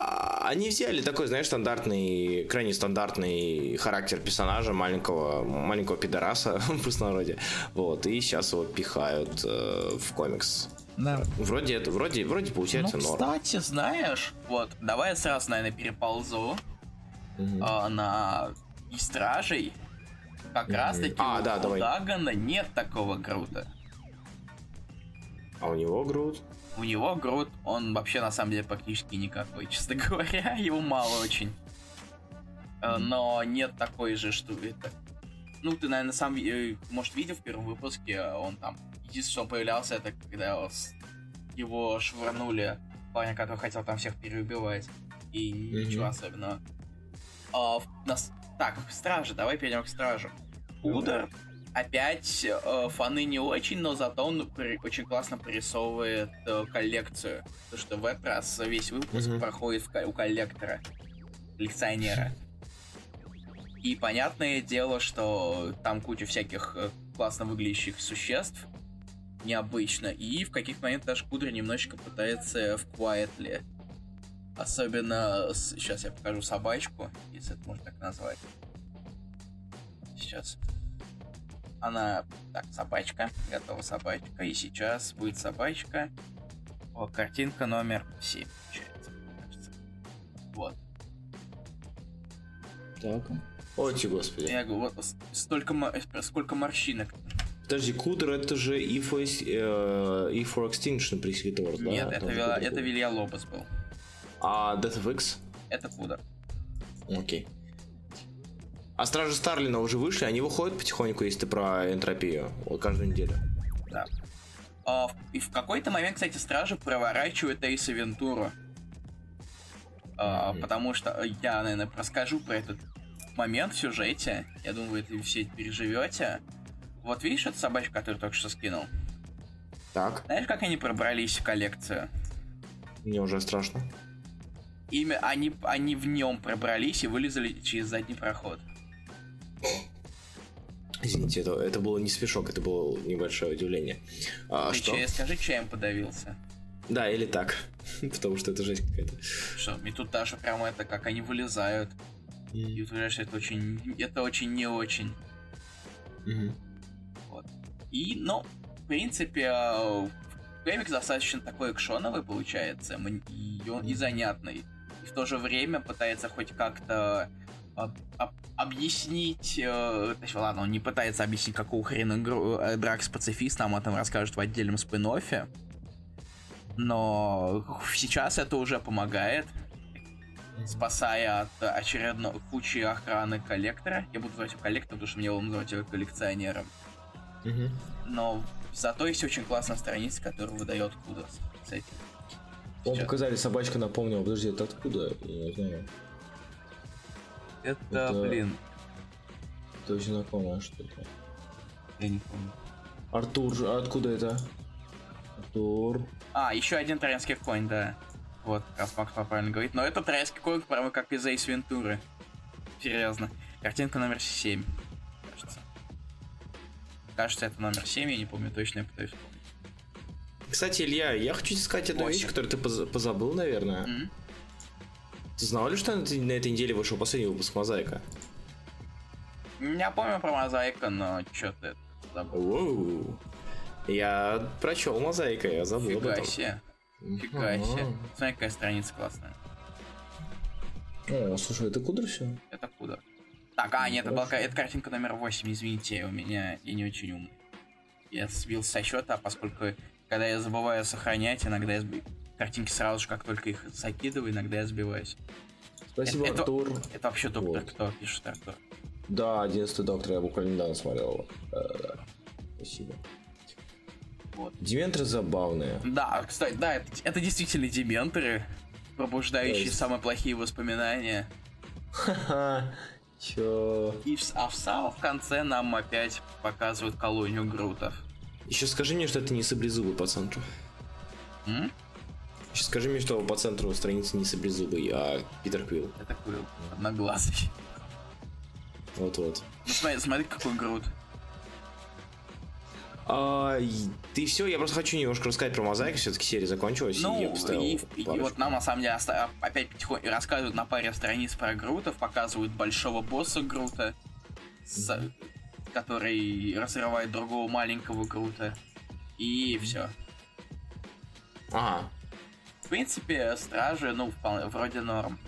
B: А, Они взяли такой, знаешь, стандартный, крайне стандартный характер персонажа, маленького, маленького пидораса (laughs) в простонародье. Вот, и сейчас его пихают э, в комикс.
A: Да.
B: Вроде это, вроде, вроде получается
A: Ну,
B: норм.
A: кстати, знаешь, вот, давай я сразу, наверное, переползу
B: Мгм.
A: а, на и стражей. Как раз таки
B: А,
A: у
B: да, давай.
A: Дагана нет такого Грута.
B: А у него Грут?
A: У него Грут, он вообще на самом деле практически никакой, (laughs) честно говоря, его мало очень. Э, Но нет такой же, что это... Ну, ты, наверное, сам, э, может, видел в первом выпуске, он там... Единственное, что он появлялся, это когда его швырнули парня, который хотел там всех переубивать. И ничего
B: Мгм.
A: особенного. А, нас... Так, стражи, давай перейдем к стражу. Удар опять э, фаны не очень, но зато он при- очень классно прорисовывает э, коллекцию. Потому что в этот раз весь выпуск
B: Мгм.
A: проходит в у коллектора, коллекционера. И понятное дело, что там куча всяких э, классно выглядящих существ, необычно. И в каких моментах даже Кудр немножечко пытается в Quietly. Особенно, сейчас я покажу собачку, если это можно так назвать. Сейчас. Она, так, собачка, готова собачка, и сейчас будет собачка. О, картинка номер 7, получается, кажется. Вот.
B: Так. Ой, господи.
A: Я говорю, вот столько, э, сколько морщинок.
B: Подожди, Кудр это же E for, э, E for Extinction Пресвитор, да?
A: Нет, это, Вила- это. Вилья Лобос был.
B: А Death of X?
A: Это Кудр.
B: Окей. А Стражи Старлина уже вышли, они выходят потихоньку, если ты про энтропию, каждую неделю.
A: Да. А, и в какой-то момент, кстати, стражи проворачивают Эйса Вентуру. А,
B: Мгм.
A: Потому что э, я, наверное, расскажу про этот момент в сюжете. Я думаю, вы это все переживете. Вот видишь эту собачку, которую только что скинул?
B: Так,
A: Знаешь, как они пробрались в коллекцию?
B: мне уже страшно.
A: Имя, они, они в нем пробрались и вылезали через задний проход.
B: Извините, это, это было не смешок, это было небольшое удивление. А,
A: Ты
B: что?
A: че, скажи, чем подавился?
B: Да, или так. (laughs) Потому что это жесть какая-то.
A: Что, и тут даже прямо это, как они вылезают. И утверждаешь, это очень, это очень не очень.
B: Мгм.
A: И, ну, в принципе, э, комикс достаточно такой экшоновый получается, и, он- и занятный. И в то же время пытается хоть как-то об- об- объяснить, э, точнее, ладно, он не пытается объяснить, какого хрена Гру- э, Драк с пацифистом, об этом расскажет в отдельном спин но сейчас это уже помогает, спасая от очередной кучи охраны коллектора. Я буду называть его коллектором, потому что мне его называть его коллекционером. Но зато есть очень классная страница, которая выдает Кудос.
B: Вам
A: Сейчас.
B: показали собачка, напомнил. Подожди, это откуда? Я не знаю.
A: Это,
B: Это-
A: блин,
B: Это очень знакомое что-то.
A: я не помню.
B: Артур, же- а откуда это? Артур.
A: А, еще один троянский конь, да. Вот, как раз Макс правильно говорит. Но это троянский конь, прямо как из Эйс Вентуры. Серьезно. Картинка номер 7, кажется. Кажется, это номер 7, я не помню точно, я пытаюсь вспомнить.
B: Кстати, Илья, я хочу тебе сказать одну вещь, которую ты поз- позабыл, наверное.
A: М?
B: Ты знал ли, что на этой, на этой неделе вышел последний выпуск Мозаика?
A: Я помню про мозаика, но что-то забыл.
B: Воу. Я прочел Мозаика, я забыл об
A: Фига
B: этом.
A: себе. Фига
B: Ага.
A: себе. Смотри, какая страница классная.
B: О, слушай, это кудр все?
A: Это куда? Так, а, нет, это, была, это картинка номер 8, извините, у меня я не очень умный. Я сбился со счета, поскольку когда я забываю сохранять, иногда я сби- картинки сразу же, как только их закидываю, иногда я сбиваюсь.
B: Спасибо,
A: Это-
B: Артур.
A: Это вообще доктор
B: Вот.
A: кто пишет Артур.
B: Да, 11 доктор, я буквально недавно смотрел его. Да-да-да. Спасибо.
A: Вот.
B: Дементры забавные.
A: Да, кстати, да, это, это действительно дементоры, пробуждающие
B: есть-
A: самые плохие воспоминания.
B: Ха-ха. Чё?
A: И в, а в самом конце нам опять показывают колонию грутов.
B: Еще скажи мне, что это не саблезубый центру.
A: М?
B: Еще скажи мне, что по центру страницы не саблезубый, а Питер Квилл.
A: Это Квилл, одноглазый.
B: Вот-вот.
A: Ну смотри, смотри, какой груд.
B: А, ты все, я просто хочу немножко рассказать про мозаику, все-таки серия закончилась.
A: Ну, и, и, и вот нам на самом деле опять потихоньку рассказывают на паре страниц про Грутов, показывают большого босса Грута, с, который разрывает другого маленького Грута. И все.
B: Ага.
A: В принципе, стражи, ну, вполне, вроде норм.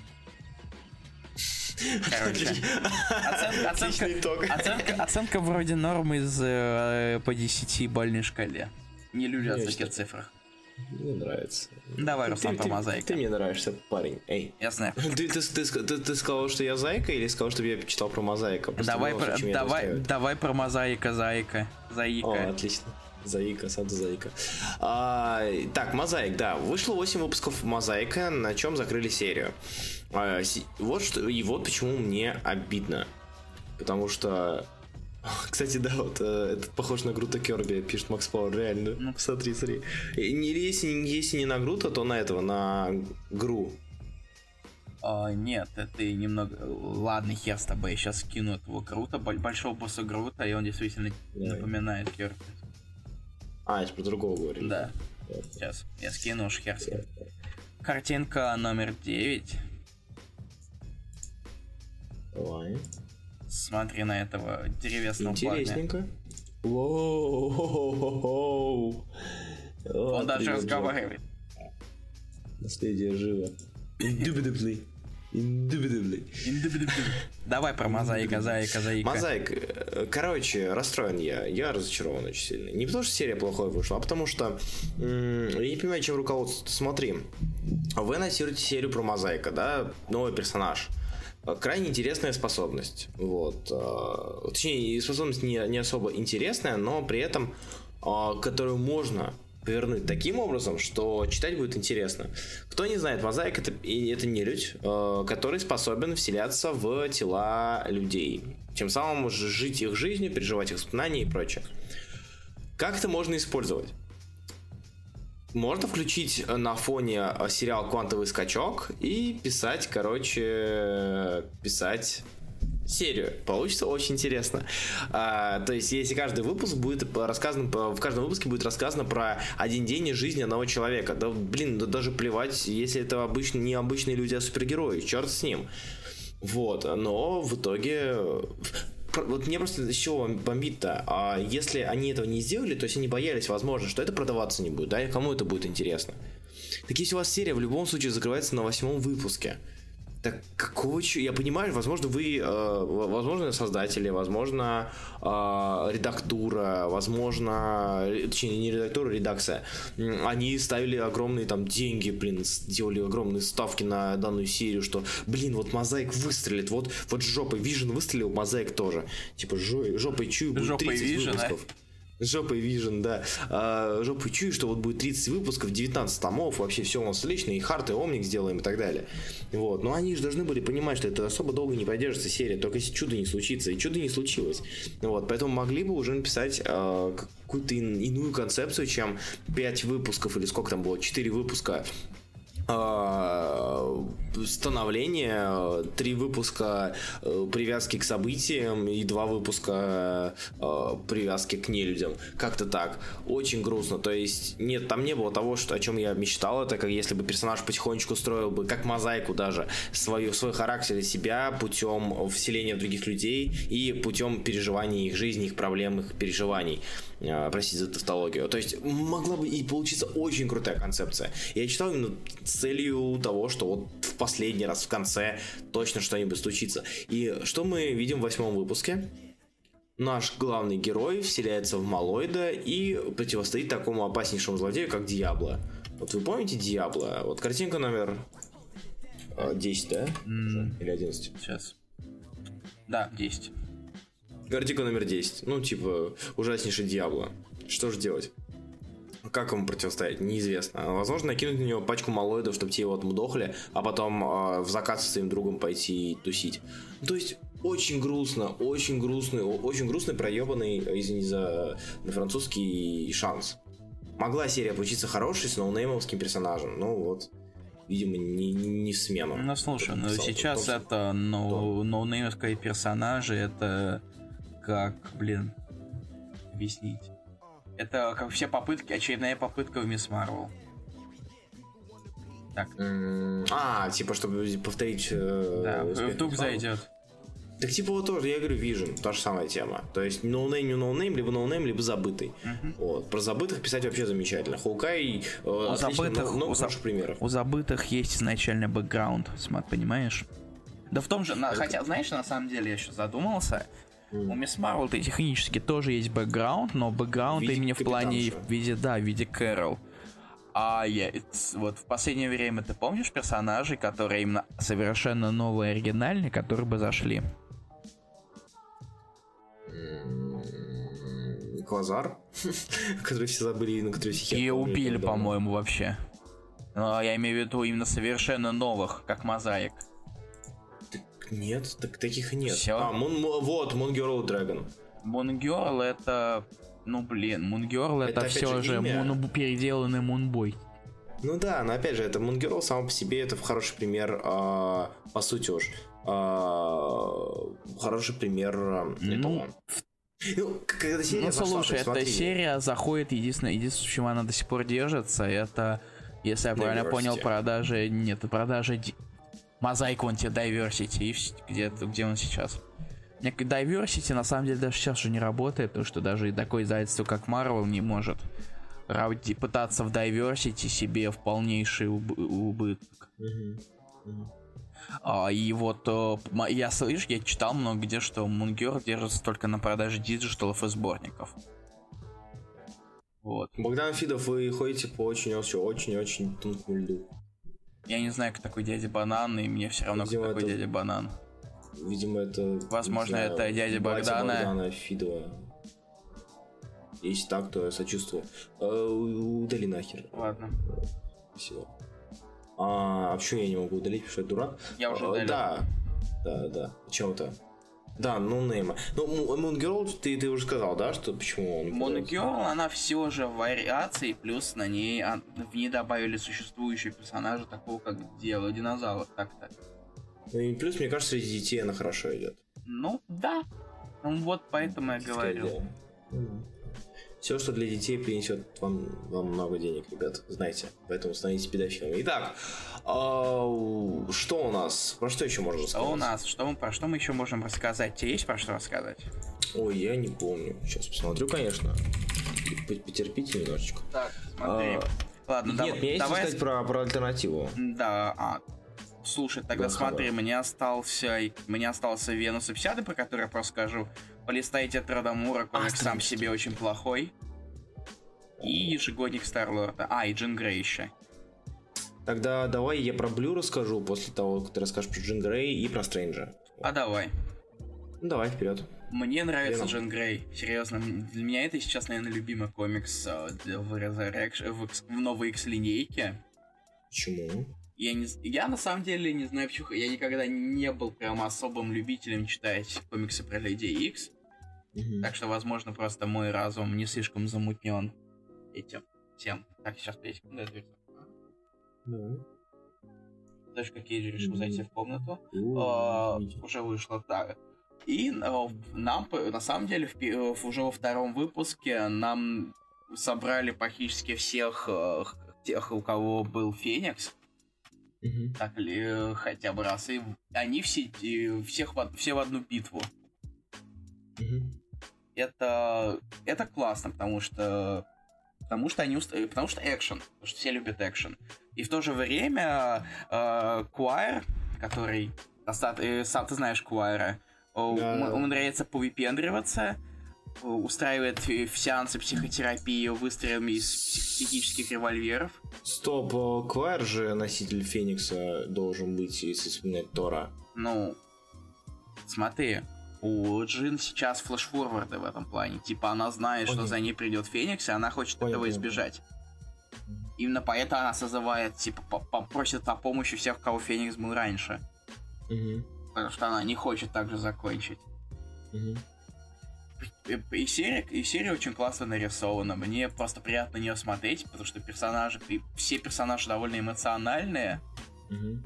A: Короче, оценка, оценка, оценка, оценка вроде норм из э, по 10 бальной шкале. Не люблю о таких цифрах.
B: Мне нравится.
A: Давай, Руслан, про мозаику.
B: Ты, мне нравишься, парень. Эй.
A: Я знаю. (laughs)
B: Ты, ты, ты, ты, ты сказал, что я зайка, или сказал, что я читал про мозаику?
A: Давай, про, давай, давай про мозаика, зайка. Заика.
B: О, отлично. Заика, саду Заика. А, так, Мозаик, да. Вышло 8 выпусков Мозаика, на чем закрыли серию. А, вот что, и вот почему мне обидно. Потому что (laughs) кстати, да, вот э, этот похож на Грута Керби, пишет Макс Пауэр, реально. Ну, смотри, смотри. Не, если, если не на Грута, то на этого, на Гру.
A: А, нет, это немного... Ладно, хер с тобой, я сейчас скину этого Грута, большого босса Грута, и он действительно Давай. напоминает Керби.
B: А, это про другого говорили.
A: Да. Сейчас, я скину уж хер Картинка номер 9.
B: Давай.
A: Смотри на этого деревесного
B: Интересненько. парня.
A: Он даже разговаривает.
B: Наследие живо. Indubitably. Indubitably.
A: Давай про мозаика, заика, заика.
B: Мозаик. Э, короче, расстроен я. Я разочарован очень сильно. Не потому, что серия плохой вышла, а потому что я не понимаю, чем руководство. Смотри, вы анонсируете серию про мозаика, да? Новый персонаж крайне интересная способность. Вот. Э, точнее, способность не, не особо интересная, но при этом э, которую можно повернуть таким образом, что читать будет интересно. Кто не знает, мозаик это, это не людь, э, который способен вселяться в тела людей. Тем самым жить их жизнью, переживать их воспоминания и прочее. Как это можно использовать? Можно включить на фоне э, сериал «Квантовый скачок» и писать, короче, писать серию. Получится очень интересно. А, то есть, если каждый выпуск будет рассказан, в каждом выпуске будет рассказано про один день из жизни одного человека. Да, блин, да даже плевать, если это обычно, не обычные люди, а супергерои. Черт с ним. Вот, но в итоге вот мне просто с чего бомбит-то? А если они этого не сделали, то есть они боялись, возможно, что это продаваться не будет, да, и кому это будет интересно. Так если у вас серия в любом случае закрывается на восьмом выпуске, так какого чего? Я понимаю, возможно, вы, э, возможно, создатели, возможно, э, редактура, возможно, точнее, не редактура, редакция. Они ставили огромные там деньги, блин, делали огромные ставки на данную серию, что, блин, вот мозаик выстрелит, вот, вот жопой Вижен выстрелил, мозаик тоже. Типа, жопой чую, будет 30 Vision, выпусков. А? Жопой Vision, да. А, жопой чую, что вот будет 30 выпусков, 19 томов, вообще все у нас отлично, и Харт, и Омник сделаем и так далее. Вот. Но они же должны были понимать, что это особо долго не продержится серия, только если чудо не случится. И чудо не случилось. Вот. Поэтому могли бы уже написать а, какую-то иную концепцию, чем 5 выпусков, или сколько там было, 4 выпуска становление, три выпуска э, привязки к событиям и два выпуска э, привязки к нелюдям. Как-то так. Очень грустно. То есть, нет, там не было того, что, о чем я мечтал. Это как если бы персонаж потихонечку строил бы, как мозаику даже, свою, свой характер и себя путем вселения в других людей и путем переживания их жизни, их проблем, их переживаний. Э, простите за тавтологию. То есть могла бы и получиться очень крутая концепция. Я читал именно целью того, что вот в последний раз в конце точно что-нибудь случится. И что мы видим в восьмом выпуске? Наш главный герой вселяется в Малоида и противостоит такому опаснейшему злодею, как Диабло. Вот вы помните Диабло? Вот картинка номер 10, а, да? Mm. Или 11?
A: Сейчас. Да, 10.
B: Картинка номер 10. Ну, типа, ужаснейший Диабло. Что же делать? Как ему противостоять, неизвестно. Возможно, накинуть на него пачку малоидов, чтобы те его отмудохли, а потом э, в закат со своим другом пойти тусить. то есть, очень грустно, очень грустный, очень грустный, проебанный, извини за французский шанс. Могла серия получиться хорошей с ноунеймовским персонажем, ну вот видимо, не, не в смену.
A: Ну, слушай, ну сейчас том, это ноу, ноунеймовские персонажи, это как, блин, объяснить? Это как все попытки, очередная попытка в Ms. Marvel.
B: Так. А, типа, чтобы повторить... Э,
A: да, вдруг зайдет.
B: Так типа вот тоже, я говорю, Vision, та же самая тема. То есть ноунейм, no не ноунейм, либо ноунейм, либо забытый. Uh-huh. Вот. Про забытых писать вообще замечательно. Hawkeye
A: э, у забытых, много,
B: у, хороших примеров.
A: У забытых есть изначальный бэкграунд, смат, понимаешь? Да в том же, на, хотя, знаешь, на самом деле я еще задумался, Mm. У Мисс Марвел технически тоже есть бэкграунд, но бэкграунд именно в плане в виде, да, в виде Кэрол. А я, вот в последнее время ты помнишь персонажей, которые именно совершенно новые, оригинальные, которые бы зашли?
B: Квазар, (laughs) который все забыли, на который все
A: И убили, по-моему, вообще. Но я имею в виду именно совершенно новых, как мозаик.
B: Нет, так таких нет.
A: Все?
B: А, Moon, вот, Moon Girl Dragon.
A: Moon Girl это... Ну блин, Moon Girl это, это все же мун, переделанный Moonboy.
B: Ну да, но опять же, это Moon Girl сам по себе это хороший пример, а, по сути уж, а, хороший пример а,
A: ну, этого. Ну, когда серия ну слушай, эта серия заходит, единственное, единственное, чем она до сих пор держится, это, если я правильно понял, продажи, нет, продажи Mosaic вон тебе Diversity, и где, где он сейчас. Diversity на самом деле даже сейчас уже не работает, потому что даже такое издательство, как Marvel, не может пытаться в Diversity себе в полнейший уб- убыток. Mm-hmm. Mm-hmm. А, и вот э, я слышу, я читал много где, что Moon Girl держится только на продаже диджиталов и сборников.
B: Вот. Богдан Фидов, вы ходите по очень-очень-очень тонкому льду.
A: Я не знаю, кто такой дядя Банан, и мне все равно, Видимо, кто такой это... дядя Банан.
B: Видимо, это...
A: Возможно, знаю, это дядя Богдана.
B: Богдана Фидова. Если так, то я сочувствую. Э, удали нахер.
A: Ладно.
B: Спасибо. А, а почему я не могу удалить, потому что я дурак?
A: Я уже а, удалил.
B: Да, да, да. Почему-то. Да, ну нейма. Ну, Moon Girl, ты, ты уже сказал, да, что почему он...
A: Girl, она все же в вариации, плюс на ней, в ней добавили существующие персонажи, такого как дело динозавр, так-то.
B: Ну и плюс, мне кажется, среди детей она хорошо идет.
A: Ну, да. Ну вот поэтому я говорю.
B: Все, что для детей принесет вам, вам много денег, ребят, знаете. Поэтому становитесь педофилами. Итак, а, что у нас? Про что еще можно рассказать?
A: Что у нас? Что мы, про что мы еще можем рассказать? Тебе есть про что рассказать?
B: Ой, я не помню. Сейчас посмотрю, конечно. Потерпите немножечко.
A: Так, смотри. А, Ладно,
B: Нет, да, мне давай... сказать про, про альтернативу.
A: Да, а, Слушай, тогда Господа. смотри, мне остался, мне остался Венус и Псиады, про который я просто скажу. Полистайте Традамура, а, сам себе очень плохой. И ежегодник Старлорда. А, и Джин Грей еще.
B: Тогда давай я про Блю расскажу после того, как ты расскажешь про Джин Грей и про Стрэнджа.
A: А давай.
B: Ну давай, вперед.
A: Мне нравится Веном. Джин Грей. Серьезно, для меня это сейчас, наверное, любимый комикс э, в, Resurrection, в, в новой X-линейке.
B: Почему?
A: Я, не, я на самом деле не знаю почему. Я никогда не был прям особым любителем читать комиксы про Леди Икс. Mm-hmm. Так что, возможно, просто мой разум не слишком замутнен этим тем. Так, сейчас 5 секунд, я дверь mm-hmm. Даже как я решил зайти в комнату. Mm-hmm. А, уже вышло, так. И а, нам, на самом деле, в, уже во втором выпуске нам собрали практически всех э, тех, у кого был Феникс Угу. Так ли э, хотя бы раз. И они все, всех, все в одну битву. Угу. Это, это классно, потому что потому что они уст... потому что экшен, потому что все любят экшен. И в то же время э, Куайр, который достаточно, сам ты знаешь Куайра, да. умудряется повыпендриваться, устраивает сеансы психотерапии выстрелами из психических револьверов.
B: Стоп, э, Квайр же носитель Феникса должен быть, если вспоминать Тора.
A: Ну, смотри, у Джин сейчас флешфорварды в этом плане. Типа она знает, Понял. что за ней придет Феникс, и она хочет Понял. этого избежать. Именно поэтому она созывает, типа, попросит о помощи всех, кого Феникс был раньше. Угу. Потому что она не хочет так же закончить. Угу и серия, и серия очень классно нарисована. Мне просто приятно на нее смотреть, потому что персонажи, и все персонажи довольно эмоциональные. Mm-hmm.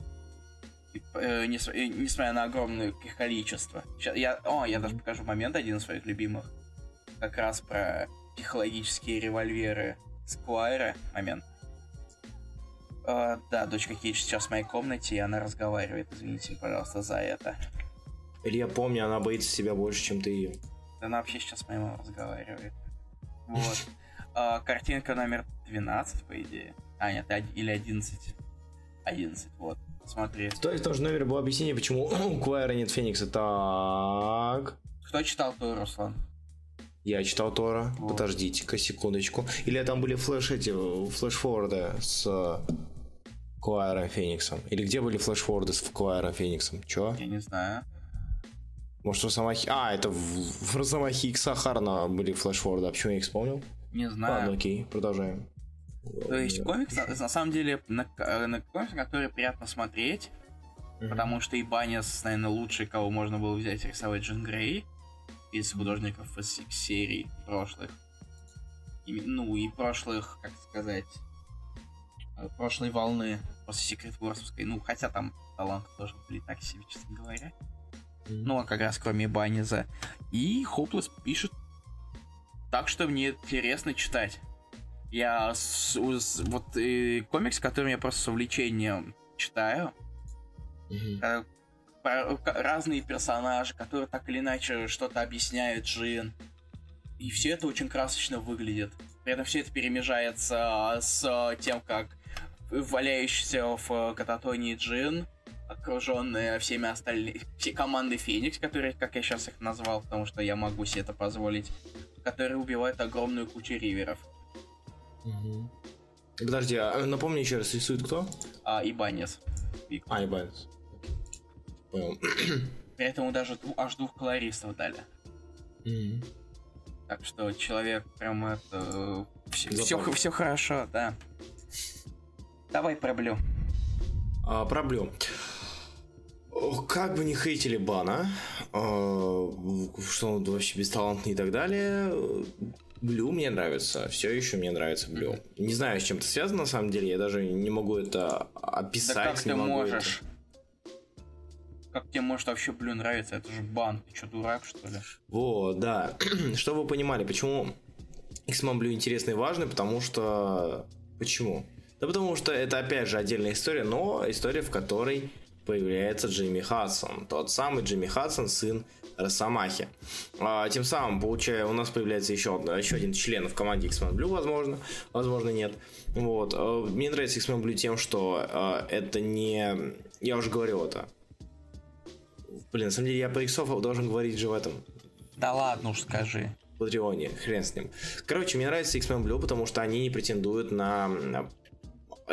A: Э, э, несмотря на огромное их количество. Сейчас, я, о, я даже покажу момент один из своих любимых. Как раз про психологические револьверы Сквайра. Момент. А, да, дочка Кейдж сейчас в моей комнате, и она разговаривает. Извините, пожалуйста, за это.
B: Илья, помни, она боится себя больше, чем ты ее.
A: Она вообще сейчас с моей мамой разговаривает. Вот. (laughs) А, картинка номер 12, по идее. А, нет, или 11. 11, вот. Смотри.
B: Стой, в том же номере было объяснение, почему (clears throat) у Куайра нет Феникса. Так.
A: Кто читал твой, Руслан?
B: Я читал Тора. Вот. Подождите-ка секундочку. Или там были флеш эти, флеш-форварды с Куайром Фениксом? Или где были флеш-форварды с Куайром Фениксом? Чё?
A: Я не знаю.
B: Может, Росомахи... А, это в, в Росомахи Икса Харна были флеш-форварды. А почему я их вспомнил?
A: Не знаю.
B: Ладно, окей, продолжаем.
A: То есть комикс, на самом деле, на, на комикс, который приятно смотреть, mm-hmm. потому что и Банис, наверное, лучший, кого можно было взять рисовать Джин Грей из художников из серий прошлых. И, ну, и прошлых, как сказать, э, прошлой волны после Secret Wars'овской. Ну, хотя там таланты тоже были так себе, честно говоря. Mm-hmm. Ну, а как раз кроме Баниза. И Хоплес пишет так, что мне интересно читать. Я с, с, вот и комикс, который я просто с увлечением читаю. Mm-hmm. Про, разные персонажи, которые так или иначе что-то объясняют Джин. И все это очень красочно выглядит. При этом все это перемежается с тем, как валяющийся в кататонии Джин, окруженная всеми остальными, (laughs) все команды Феникс, которые, как я сейчас их назвал, потому что я могу себе это позволить, которые убивают огромную кучу риверов.
B: Угу. Подожди, а напомни еще раз, рисует кто?
A: А, Ибанес.
B: А, Ибанес.
A: Понял. При этом даже аж двух колористов дали.
B: Угу.
A: Так что человек прям это... Все, все, все хорошо, да. Давай проблем.
B: А, проблем. Как бы не хейтили Бана, а, что он вообще бесталантный и так далее, Blue мне нравится, все еще мне нравится Blue. Не знаю, с чем это связано на самом деле, я даже не могу это описать. Да
A: как ты можешь? Это... Как тебе может вообще Blue нравиться? Это же бан, ты что, дурак что ли?
B: Вот, да. (clears throat) что вы понимали, почему X-Men Blue интересный и важный, потому что... Почему? Да потому что это опять же отдельная история, но история, в которой появляется Джимми Хадсон. Тот самый Джимми Хадсон, сын Росомахи. А, тем самым, получая, у нас появляется еще, еще один член в команде X-Men Blue, возможно, возможно нет. Вот. А, мне нравится X-Men Blue тем, что а, это не... Я уже говорил это. Блин, на самом деле я про иксов должен говорить же в этом.
A: Да ладно уж скажи.
B: Патреоне, хрен с ним. Короче, мне нравится X-Men Blue, потому что они не претендуют на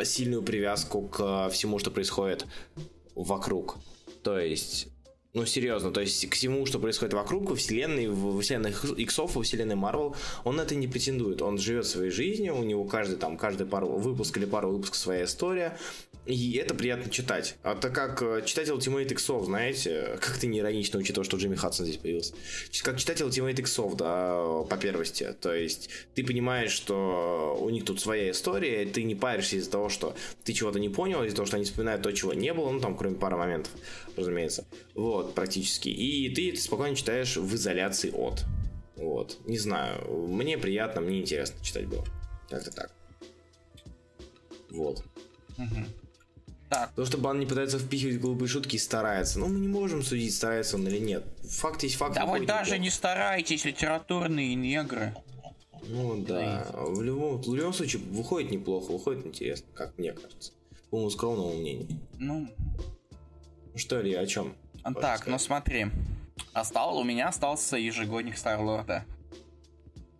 B: сильную привязку к всему, что происходит вокруг. То есть ну, серьезно, то есть к всему, что происходит вокруг, во вселенной, во вселенной Иксов, во вселенной Марвел, он на это не претендует. Он живет своей жизнью, у него каждый там, каждый пару выпуск или пару выпусков своя история, и это приятно читать. А так как э, читатель Ultimate Иксов, знаете, как ты не иронично, учитывая, что Джимми Хадсон здесь появился. Как читатель Ultimate Иксов, да, по первости. То есть ты понимаешь, что у них тут своя история, ты не паришься из-за того, что ты чего-то не понял, из-за того, что они вспоминают то, чего не было, ну там, кроме пары моментов, разумеется. Вот, практически. И ты это спокойно читаешь в изоляции от. Вот. Не знаю. Мне приятно, мне интересно читать было. Как-то так. Вот.
A: Угу. Так.
B: То, что Бан не пытается впихивать глупые шутки и старается. Ну, мы не можем судить, старается он или нет. Факт есть факт.
A: Да вы даже не старайтесь, литературные негры.
B: Ну да, в любом, в любом случае выходит неплохо, выходит интересно, как мне кажется. По моему скромному мнению.
A: Ну.
B: Что ли, о чем?
A: Так, ну смотри. Остал, у меня остался ежегодник Старлорда.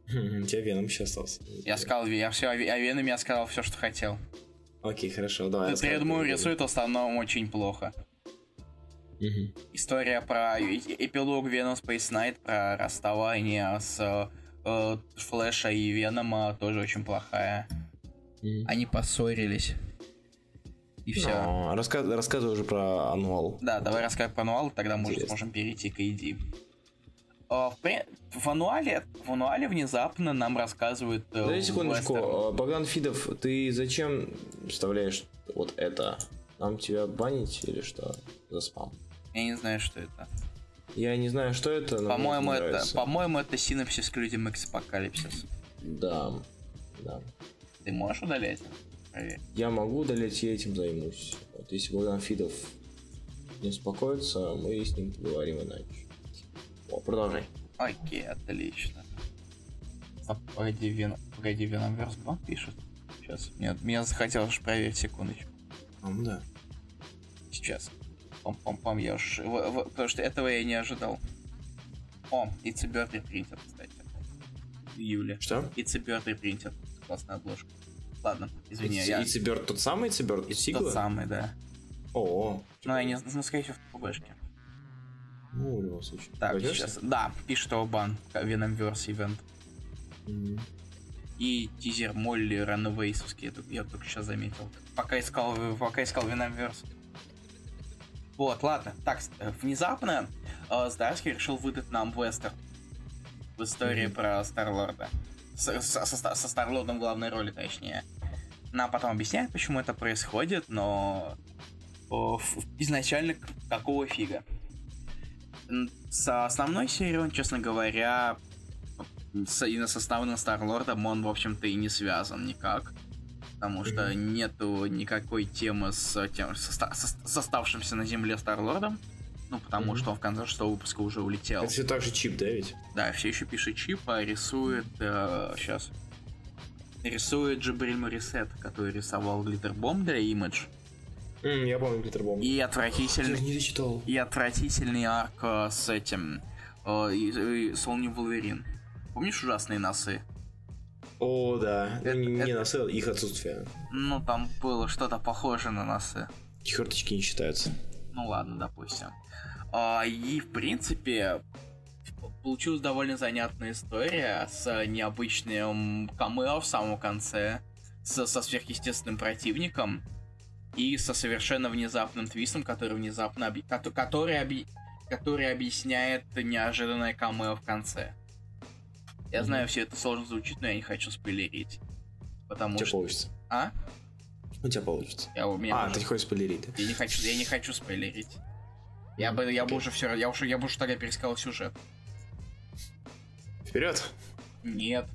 B: У тебя Веном еще остался.
A: Я сказал, я все о Веноме я сказал все, что хотел.
B: Окей, хорошо, давай.
A: Предму рисует в основном очень плохо.
B: Угу.
A: История про эпилог Venom Space Knight, про расставание с э, Флэша и Венома тоже очень плохая.
B: Угу.
A: Они поссорились. И все.
B: Но, раска... Рассказывай уже про ануал.
A: Да, давай рассказывай про ануал, тогда мы уже сможем перейти к AD. В, в, ануале, в ануале внезапно нам рассказывают...
B: Э, Дай секундочку, Вестер. Богдан Фидов, ты зачем вставляешь вот это? Нам тебя банить или что за спам?
A: Я не знаю, что это.
B: Я не знаю, что это,
A: но По-моему, это, по-моему, это синапсис к людям Apocalypse.
B: Да, да.
A: Ты можешь удалять?
B: Проверь. Я могу удалять, я этим займусь. Вот если Богдан Фидов не успокоится, мы с ним поговорим иначе. О, продолжай.
A: Окей, отлично. Погоди, Вен... Погоди, Веномверс 2 пишет. Сейчас. Нет, меня захотелось проверить секундочку.
B: А, да.
A: Сейчас. Пам-пам-пам, я уж... В, в, потому что этого я не ожидал. О, It's a Bird Reprinted, кстати. Июля.
B: Что?
A: It's a Bird Reprinted. Классная обложка. Ладно, извини,
B: It's,
A: я...
B: It's a Bird тот самый It's a Bird?
A: It's тот самый, да.
B: О,
A: Ну, я не знаю, ну, скорее всего, в ПБшке.
B: Ну, в любом случае.
A: Так,
B: Пойдёшься?
A: сейчас. Да, пишет его бан. Venomverse Event.
B: Мгм.
A: И тизер Молли Ранвейсовский, я, только- я только сейчас заметил. Пока искал, пока искал Venomverse. Вот, ладно. Так, э, внезапно э, Здарский решил выдать нам вестер в истории
B: Мгм.
A: про Старлорда. Со, со, со Старлордом в главной роли, точнее. Нам потом объясняют, почему это происходит, но о, ф- изначально какого фига. Со основной серией он, честно говоря, с, именно с основным Старлордом он, в общем-то, и не связан никак. Потому что нету никакой темы с тем, со, со- с оставшимся на земле Старлордом. Ну, потому
B: Мгм.
A: что он в конце шестого выпуска уже улетел.
B: Это все так же чип, да, ведь?
A: Да, все еще пишет чип, а рисует... сейчас. Рисует Джабриль Морисет, который рисовал Глиттербомб для Image.
B: М, я помню Глиттербомб.
A: И отвратительный...
B: не дочитал.
A: И отвратительный арк э, с этим... э, и- Вулверин. Помнишь ужасные носы?
B: О, да.
A: Это-
B: Ну, не, не
A: это-
B: носы, а их отсутствие.
A: Ну, там было что-то похожее на носы.
B: Черточки не считаются.
A: Ну ладно, допустим. А, и, в принципе, получилась довольно занятная история с необычным камео в самом конце, со, со сверхъестественным противником и со совершенно внезапным твистом, который внезапно объ- кото- который, объ- который объясняет неожиданное камео в конце. Я
B: Мгм.
A: знаю, все это сложно звучит, но я не хочу спойлерить.
B: У
A: Потому
B: тебя
A: что...
B: получится.
A: А?
B: У тебя получится.
A: Я, у меня
B: А,
A: уже-
B: ты хочешь спойлерить,
A: я не хочу, я не хочу спойлерить. Я бы, я бы уже все, я уже, я бы уже тогда пересказал сюжет.
B: Вперед!
A: Нет,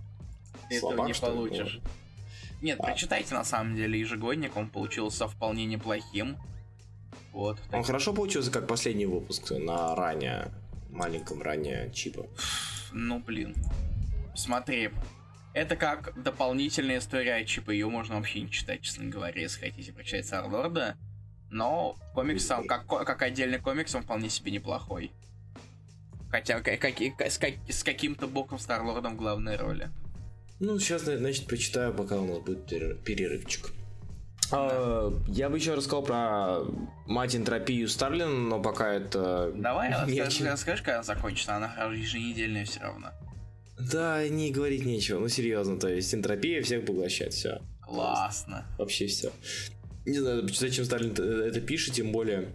A: ты
B: Слабак,
A: этого не
B: что ли,
A: получишь. Нет, прочитайте на самом деле ежегодник, он получился вполне неплохим. Вот.
B: Он хорошо получился, как последний выпуск на ранее, маленьком ранее чипа.
A: Ну блин. Смотри, это как дополнительная история Чипа, ее можно вообще не читать, честно говоря, если хотите прочитать Старлорда. Но комикс сам, как, как отдельный комикс, он вполне себе неплохой. Хотя как- как- с, как- с каким-то боком Старлордом в главной роли.
B: Ну, сейчас, значит, прочитаю, пока у нас будет перер- перерывчик. А, я бы еще рассказал про мать энтропию Старлин, но пока это...
A: Давай,
B: чем.
A: расскажешь, когда закончится, она еженедельная все равно.
B: Да, не говорить нечего, ну серьезно, то есть энтропия всех поглощает, все.
A: Классно.
B: Вообще все. Не знаю, зачем Старлин это пишет, тем более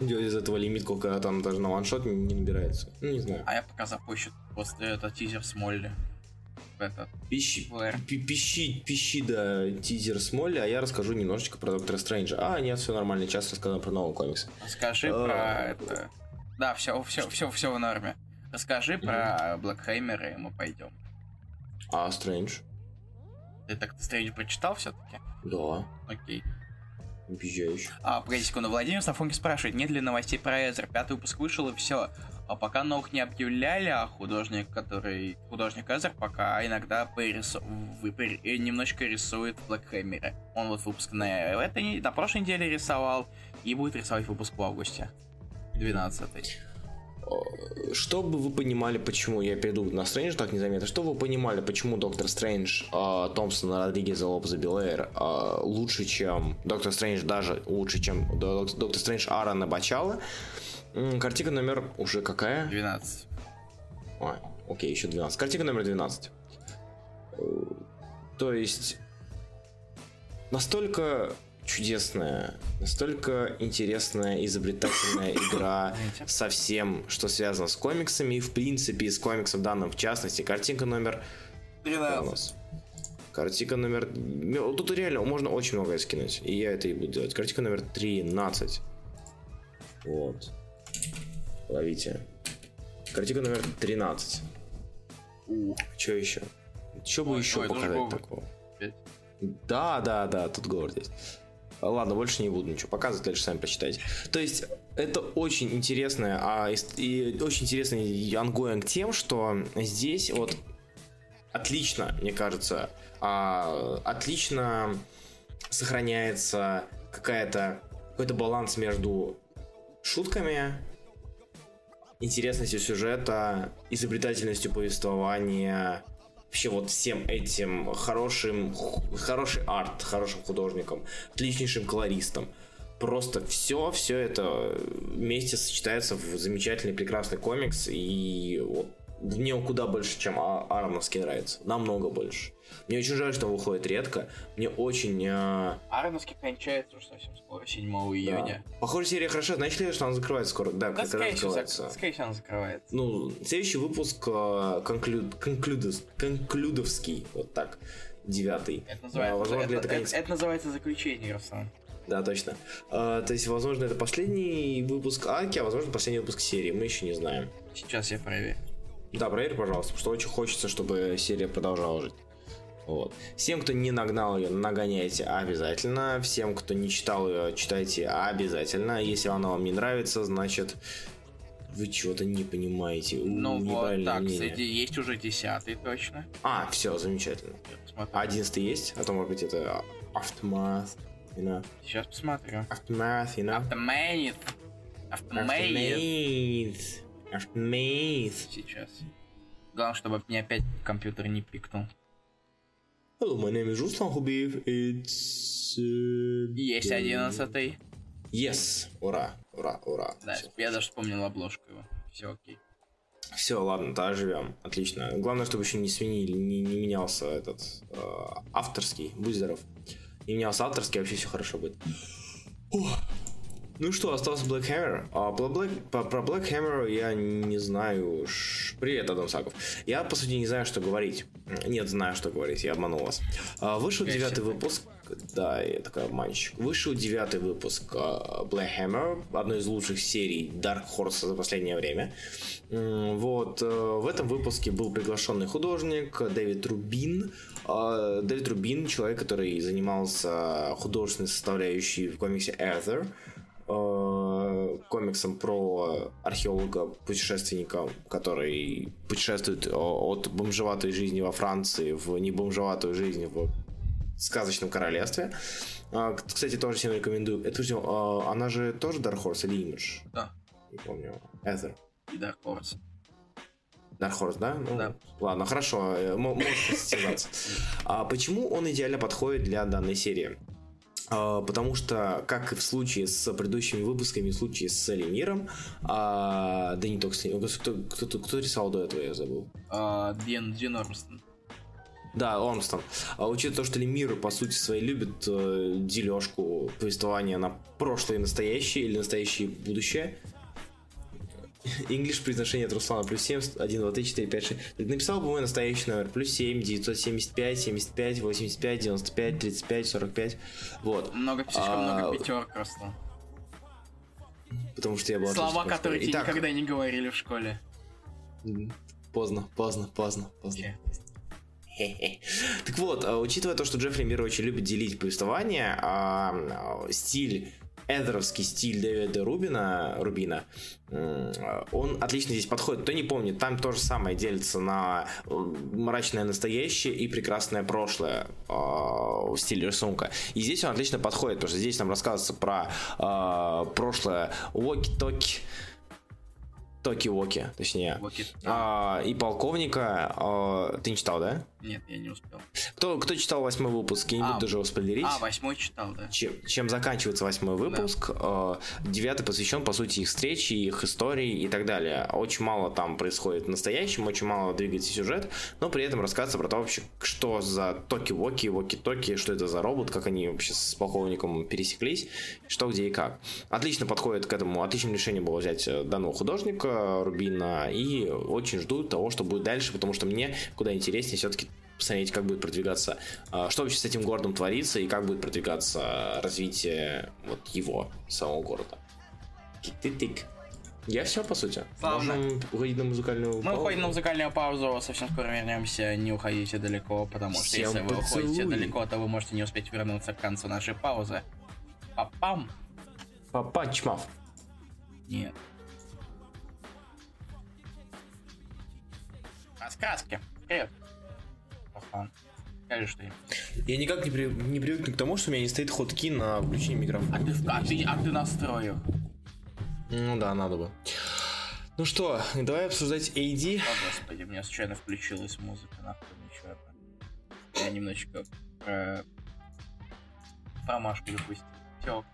B: делать из этого лимит, сколько там даже на ваншот не, не набирается. Ну, не знаю.
A: А я пока запущу после это тизер с Молли. Этот.
B: Пищи, пищи, пищи, да, тизер с Молли, а я расскажу немножечко про Доктора Стрэнджа. А, нет, все нормально, сейчас рассказываю про новый комикс.
A: Расскажи
B: А.
A: про это. Да, все, все, все, все в норме. Расскажи про Блэкхеймера, и мы пойдем.
B: А, Стрэндж?
A: Ты так Стрэндж прочитал все-таки?
B: Да,
A: Окей.
B: объезжающий.
A: А, погоди секунду, Владимир Сафонки спрашивает, нет ли новостей про Эзер? Пятый выпуск вышел и все. А пока наук не объявляли, а художник, который... Художник Эзер пока иногда порису- вы- пер- э, немножечко рисует в Блэкхэмере. Он вот выпуск на, этой, на прошлой неделе рисовал и будет рисовать выпуск в августе. 12
B: Э, Чтобы вы понимали, почему я перейду на Стрэндж так незаметно, чтобы вы понимали, почему Доктор Стрэндж э, Томпсона Родригеза Лопеза Белэйр э, лучше, чем Доктор Стрэндж, даже лучше, чем Док- Доктор Стрэндж Аарона Бачала. Картинка номер уже какая?
A: 12.
B: А, окей, еще 12. Картинка номер 12. Э, То есть настолько чудесная, настолько интересная, изобретательная (coughs) игра со всем, что связано с комиксами, и в принципе с комиксом данным в частности. Картинка номер... что у нас? Картинка номер... М, Тут реально можно очень многое скинуть, и я это и буду делать. Картинка номер 13. Вот. Ловите. Картинка номер 13.
A: У,
B: Что еще? Что бы еще показать такого? Да, да, да, тут Говард есть. Ладно, больше не буду ничего показывать, дальше сами прочитайте. То есть, это очень интересное, а, и очень интересный ongoing тем, что здесь вот отлично, мне кажется, а, отлично сохраняется какая-то какой-то баланс между шутками, интересностью сюжета, изобретательностью повествования, вообще вот всем этим хорошим, хороший арт, хорошим художником, отличнейшим колористом. Просто все, все это вместе сочетается в замечательный, прекрасный комикс, и вот мне куда больше, чем а- Ароновский нравится. Намного больше. Мне очень жаль, что он выходит редко. Мне очень... Э...
A: Ароновский кончается уже совсем скоро, 7 июня.
B: Да. Похоже, серия хорошо. Значит ли, что она закрывается скоро? Да,
A: да раз закрывается. Скорее всего, она закрывается.
B: Ну, следующий выпуск э, конклюд, конклюдос, конклюдовский. Вот так. Девятый.
A: Это называется, возможно, это, это, конец... это, это называется заключение, Руслан.
B: Да, точно. А, то есть, возможно, это последний выпуск Аки, а возможно, последний выпуск серии. Мы еще не знаем.
A: Сейчас я проверю.
B: Да, проверь, пожалуйста, потому что очень хочется, чтобы серия продолжала жить. Вот. Всем, кто не нагнал ее, нагоняйте обязательно. Всем, кто не читал ее, читайте обязательно. Если она вам не нравится, значит вы чего-то не понимаете.
A: Ну вот так, мнение. кстати, есть уже десятый точно.
B: А, все, замечательно. Одиннадцатый есть? А то, может быть, это Aftermath,
A: you know? Сейчас посмотрю.
B: Aftermath, you know?
A: Aftermath.
B: Aftermath. Aftermath.
A: Сейчас. Главное, чтобы мне опять компьютер не пикнул.
B: Hello, my name is Ruslan Хубиев. It's... Uh,
A: Есть одиннадцатый.
B: Yes. Ура, ура, ура.
A: Да, Все. я даже вспомнил обложку его. Все окей.
B: Все, ладно, тогда живем. Отлично. Главное, чтобы еще не сменили, не, не менялся этот э, авторский. Будь здоров. Не менялся авторский, вообще все хорошо будет. Ух. Ну что, остался Black Hammer. А, про, Black, про, про Black Hammer я не знаю. Привет, Адам Саков. Я, по сути, не знаю, что говорить. Нет, знаю, что говорить, я обманул вас. А, вышел девятый выпуск. Да, я такой обманщик. Вышел девятый выпуск uh, Black Hammer, одной из лучших серий Dark Horse за последнее время. Вот, uh, в этом выпуске был приглашенный художник Дэвид Рубин. Uh, Дэвид Рубин, человек, который занимался художественной составляющей в комиксе Ether. Э, комиксом про археолога-путешественника, который путешествует от бомжеватой жизни во Франции в небомжеватую жизнь в сказочном королевстве. А, кстати, тоже всем рекомендую. Это, а, она же тоже Dark Horse или Image?
A: Да.
B: Не помню. Ether.
A: И Dark Horse.
B: Dark Horse, да?
A: Ну, да.
B: Ладно, хорошо, э, можешь состязаться. А почему он идеально подходит для данной серии? А, потому что, как и в случае с предыдущими выпусками, в случае с Элемиром, а, да не только с ним, кто, кто, кто, кто рисовал до этого, я забыл.
A: А, Дин, Дин Ормстон.
B: Да, Ормстон. А учитывая то, что Лемир, по сути своей, любит э, дележку повествования на прошлое и настоящее, или настоящее и будущее, (laughs) English произношение от Руслана плюс 7, 1, 2, 3, 4, 5, 6. Написал бы мой настоящий номер. Плюс 7, 975, 75, 85, 95, 35, 45. Вот.
A: Много, слишком а, много пятерок просто.
B: Потому что я был
A: Слова, которые тебе никогда не говорили в школе.
B: Поздно, поздно, поздно, поздно. (laughs) Так вот, а, учитывая то, что Джеффри Мир очень любит делить повествование, а, стиль эдеровский стиль Дэвида Рубина, Рубина, он отлично здесь подходит. Кто не помнит, там то же самое делится на мрачное настоящее и прекрасное прошлое э, в стиле рисунка. И здесь он отлично подходит, потому что здесь нам рассказывается про э, прошлое Воки-Токи, Токи-Воки, точнее.
A: Воки.
B: А, и полковника. А, ты не читал, да?
A: Нет, я не успел.
B: Кто, кто читал восьмой выпуск? Не а, даже его спойлерить.
A: А, восьмой читал, да.
B: Чем, чем заканчивается восьмой выпуск? Да. А, девятый посвящен, по сути, их встрече, их истории и так далее. Очень мало там происходит в настоящем, очень мало двигается сюжет, но при этом рассказывается про то вообще, что за Токи-Воки, Воки-Токи, что это за робот, как они вообще с полковником пересеклись, что, где и как. Отлично подходит к этому, отличным решением было взять э, данного художника, Рубина, и очень жду того, что будет дальше, потому что мне куда интереснее все-таки посмотреть, как будет продвигаться, а, что вообще с этим городом творится и как будет продвигаться развитие вот его, самого города. Тик-тик-тик. Я все, по сути.
A: Славно.
B: Можем уходить на музыкальную
A: Мы
B: паузу?
A: уходим на музыкальную паузу, совсем скоро вернемся, не уходите далеко, потому что
B: Всем
A: если вы уходите
B: поцелуй.
A: далеко, то вы можете не успеть вернуться к концу нашей паузы. Папам!
B: Папа Чмав.
A: Нет. А сказки. Привет. Что-нибудь.
B: Я никак не, при... не привыкну к тому, что у меня не стоит ходки на включение
A: А
B: микрофона.
A: ты, в- а ты, а ты настроил?
B: Ну да, надо бы. Ну что, давай обсуждать AD.
A: О, господи, у меня случайно включилась музыка, нахуй, ничего. Я немножечко про... промашку допустил. Все.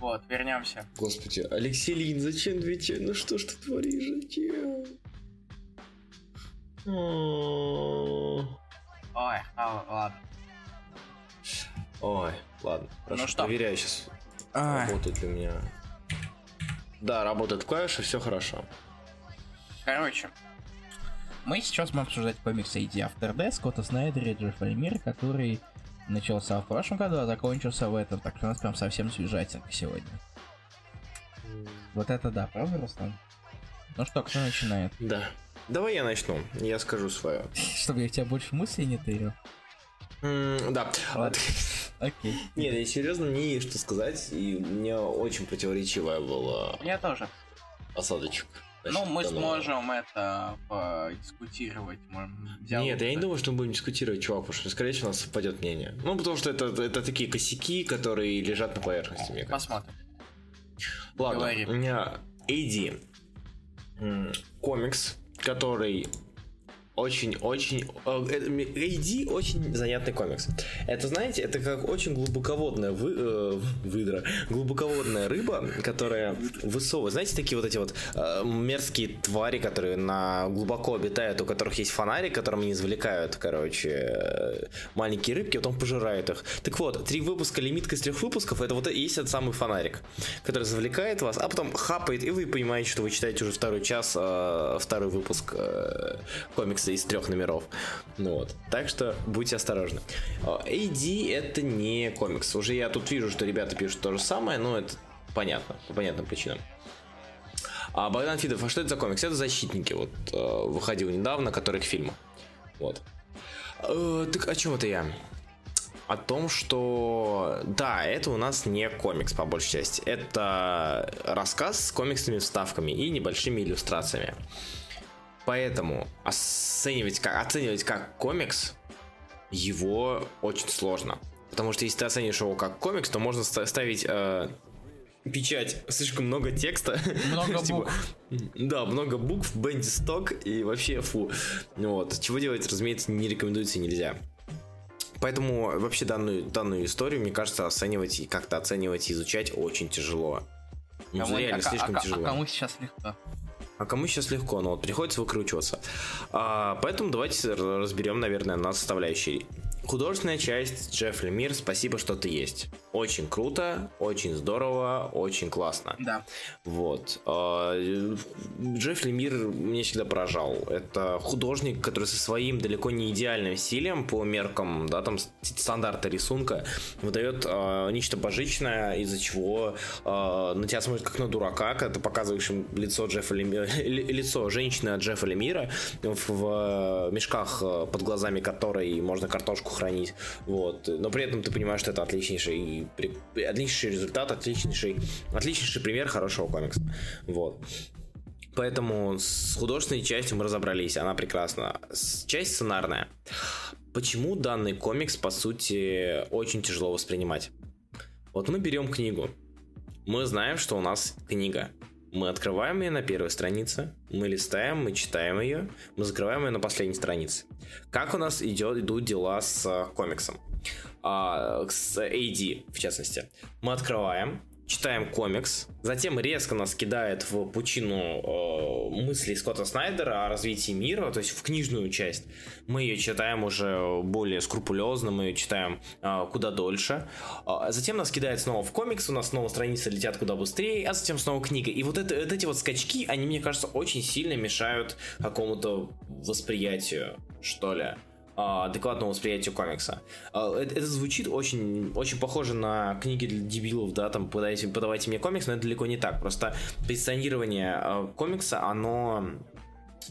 A: Вот, вернемся.
B: Господи, Алексей Лин, зачем отвечать? Ну что ж ты творишь? Зачем? Ой,
A: а, ладно.
B: Ой, ладно. Хорошо,
A: Ну что?
B: проверяю сейчас.
A: Ай.
B: Работает ли у меня. Да, работает клавиша, все хорошо.
A: Короче, мы сейчас будем обсуждать комикс AD After Death Скотта Снайдера и Джеффа Лемира, который начался в прошлом году, а закончился в этом, так что у нас прям совсем свежатинка сегодня. Вот это да, правда, Руслан? Ну что, кто начинает?
B: Да. Давай я начну, я скажу свое.
A: Чтобы я тебя больше мыслей не тырил.
B: Да.
A: Окей.
B: Нет, я серьезно, мне есть что сказать, и у меня очень противоречивая была
A: Я тоже.
B: осадочек.
A: Ну, мы сможем это подискутировать.
B: Нет, я не думаю, что мы будем дискутировать, чувак, потому что, скорее всего, у нас совпадет мнение. Ну, потому что это, это такие косяки, которые лежат на поверхности, мне кажется.
A: Посмотрим.
B: Ладно, у меня AD. Комикс, который очень-очень... э, AD очень занятный комикс. Это, знаете, это как очень глубоководная вы, э, выдра, глубоководная рыба, которая высовывает. Знаете, такие вот эти вот э, мерзкие твари, которые на глубоко обитают, у которых есть фонарик, которым они извлекают, короче, э, маленькие рыбки, а потом пожирают их. Так вот, три выпуска, лимитка из трех выпусков, это вот и есть этот самый фонарик, который завлекает вас, а потом хапает, и вы понимаете, что вы читаете уже второй час, э, второй выпуск э, комикса из трех номеров. Ну вот. Так что будьте осторожны. AD это не комикс. Уже я тут вижу, что ребята пишут то же самое, но это понятно, по понятным причинам. А Богдан Фидов, а что это за комикс? Это защитники, вот э, выходил недавно, который к фильму. Вот. Э, так о чем это я? О том, что да, это у нас не комикс по большей части. Это рассказ с комиксными вставками и небольшими иллюстрациями. Поэтому оценивать как, оценивать как комикс его очень сложно. Потому что если ты оценишь его как комикс, то можно ста- ставить э, печать слишком много текста.
A: Много (laughs)
B: Типа,
A: букв.
B: Да, много букв, бенди сток и вообще фу. Вот. Чего делать, разумеется, не рекомендуется и нельзя. Поэтому вообще данную, данную историю, мне кажется, оценивать и как-то оценивать и изучать очень тяжело. Ну,
A: Кому-
B: реально,
A: а- а-
B: слишком
A: а-
B: тяжело.
A: А кому сейчас легко?
B: А кому сейчас легко, но вот приходится выкручиваться. А, поэтому давайте разберем, наверное, на составляющие. Художественная часть Джефф Лемир, спасибо, что ты есть. Очень круто, очень здорово, очень классно.
A: Да.
B: Вот. А, Джефф Лемир меня всегда поражал. Это художник, который со своим далеко не идеальным стилем по меркам, да, там стандарта рисунка выдает а, нечто божичное, из-за чего а, на тебя смотрят как на дурака, когда ты показываешь им лицо Джеффа Лемира, (laughs) ли- лицо женщины от Джеффа Лемира в, в мешках а, под глазами которой можно картошку хранить. Вот. Но при этом ты понимаешь, что это отличнейший, отличнейший результат, отличнейший, отличнейший пример хорошего комикса. Вот. Поэтому с художественной частью мы разобрались, она прекрасна. Часть сценарная. Почему данный комикс, по сути, очень тяжело воспринимать? Вот мы берем книгу. Мы знаем, что у нас книга. Мы открываем ее на первой странице, мы листаем, мы читаем ее, мы закрываем ее на последней странице. Как у нас идет, идут дела с э, комиксом? А, с AD, в частности. Мы открываем, читаем комикс, затем резко нас кидает в пучину э, мыслей Скотта Снайдера о развитии мира, то есть в книжную часть. Мы ее читаем уже более скрупулезно, мы ее читаем э, куда дольше. А затем нас кидает снова в комикс, у нас снова страницы летят куда быстрее, а затем снова книга. И вот, это, вот эти вот скачки, они, мне кажется, очень сильно мешают какому-то восприятию, что ли. А, адекватному восприятию комикса. А, это, звучит очень, очень похоже на книги для дебилов, да, там подавайте, подавайте мне комикс, но это далеко не так. Просто позиционирование а, комикса, оно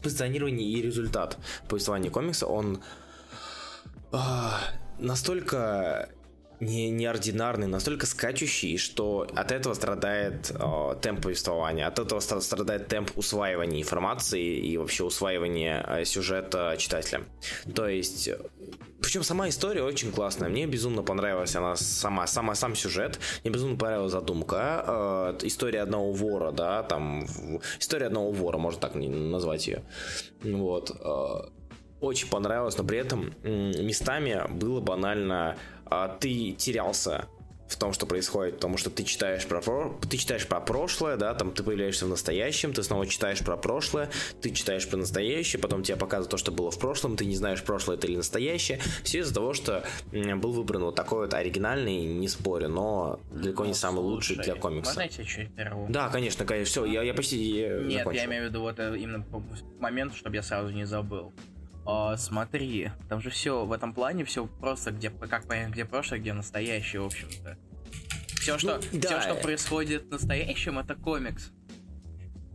B: позиционирование и результат повествования комикса, он настолько не, неординарный, настолько скачущий, что от этого страдает э, темп повествования, от этого страдает темп усваивания информации и вообще усваивания э, сюжета читателя. То есть, причем сама история очень классная. Мне безумно понравилась она сама, сама сам сюжет. Мне безумно понравилась задумка. Э, история одного вора, да, там история одного вора, можно так назвать ее. Вот. Э, очень понравилось, но при этом местами было банально ты терялся в том, что происходит, потому что ты читаешь про ты читаешь про прошлое, да, там ты появляешься в настоящем, ты снова читаешь про прошлое, ты читаешь про настоящее, потом тебе показывают то, что было в прошлом, ты не знаешь, прошлое это или настоящее. Все из-за того, что был выбран вот такой вот оригинальный, не спорю, но далеко ну, не самый лучший для комикса.
A: Можно я чуть первого?
B: Да, конечно, конечно. Все, я, я почти
A: Нет, закончил. я имею в виду вот э, именно момент, чтобы я сразу не забыл. О, смотри, там же все в этом плане все просто где как понять, где прошлое, где настоящее, в общем-то. Все, что, ну, да. все, что происходит в настоящем, это комикс.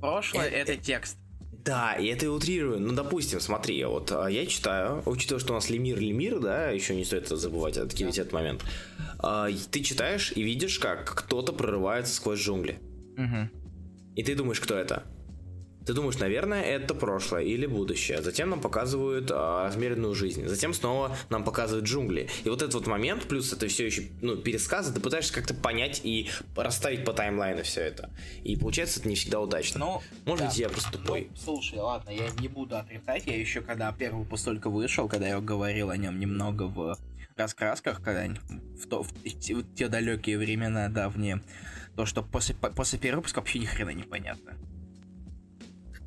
A: Прошлое это, это текст.
B: Да, и это утрирую. Ну, допустим, смотри, вот а, я читаю, учитывая, что у нас Лемир Лемир, да, еще не стоит забывать, откидывать да. этот момент. А, ты читаешь и видишь, как кто-то прорывается сквозь джунгли. Угу. И ты думаешь, кто это? Ты думаешь, наверное, это прошлое или будущее. Затем нам показывают а, размеренную жизнь. Затем снова нам показывают джунгли. И вот этот вот момент, плюс это все еще ну, пересказы, ты пытаешься как-то понять и расставить по таймлайну все это. И получается это не всегда удачно. Ну, Может да. быть, я просто тупой.
A: Ну, слушай, ладно, я не буду отрицать. Я еще когда первый выпуск только вышел, когда я говорил о нем немного в раскрасках, когда в, то, в, те, в те далекие времена давние, то, что после, после первого выпуска вообще ни хрена непонятно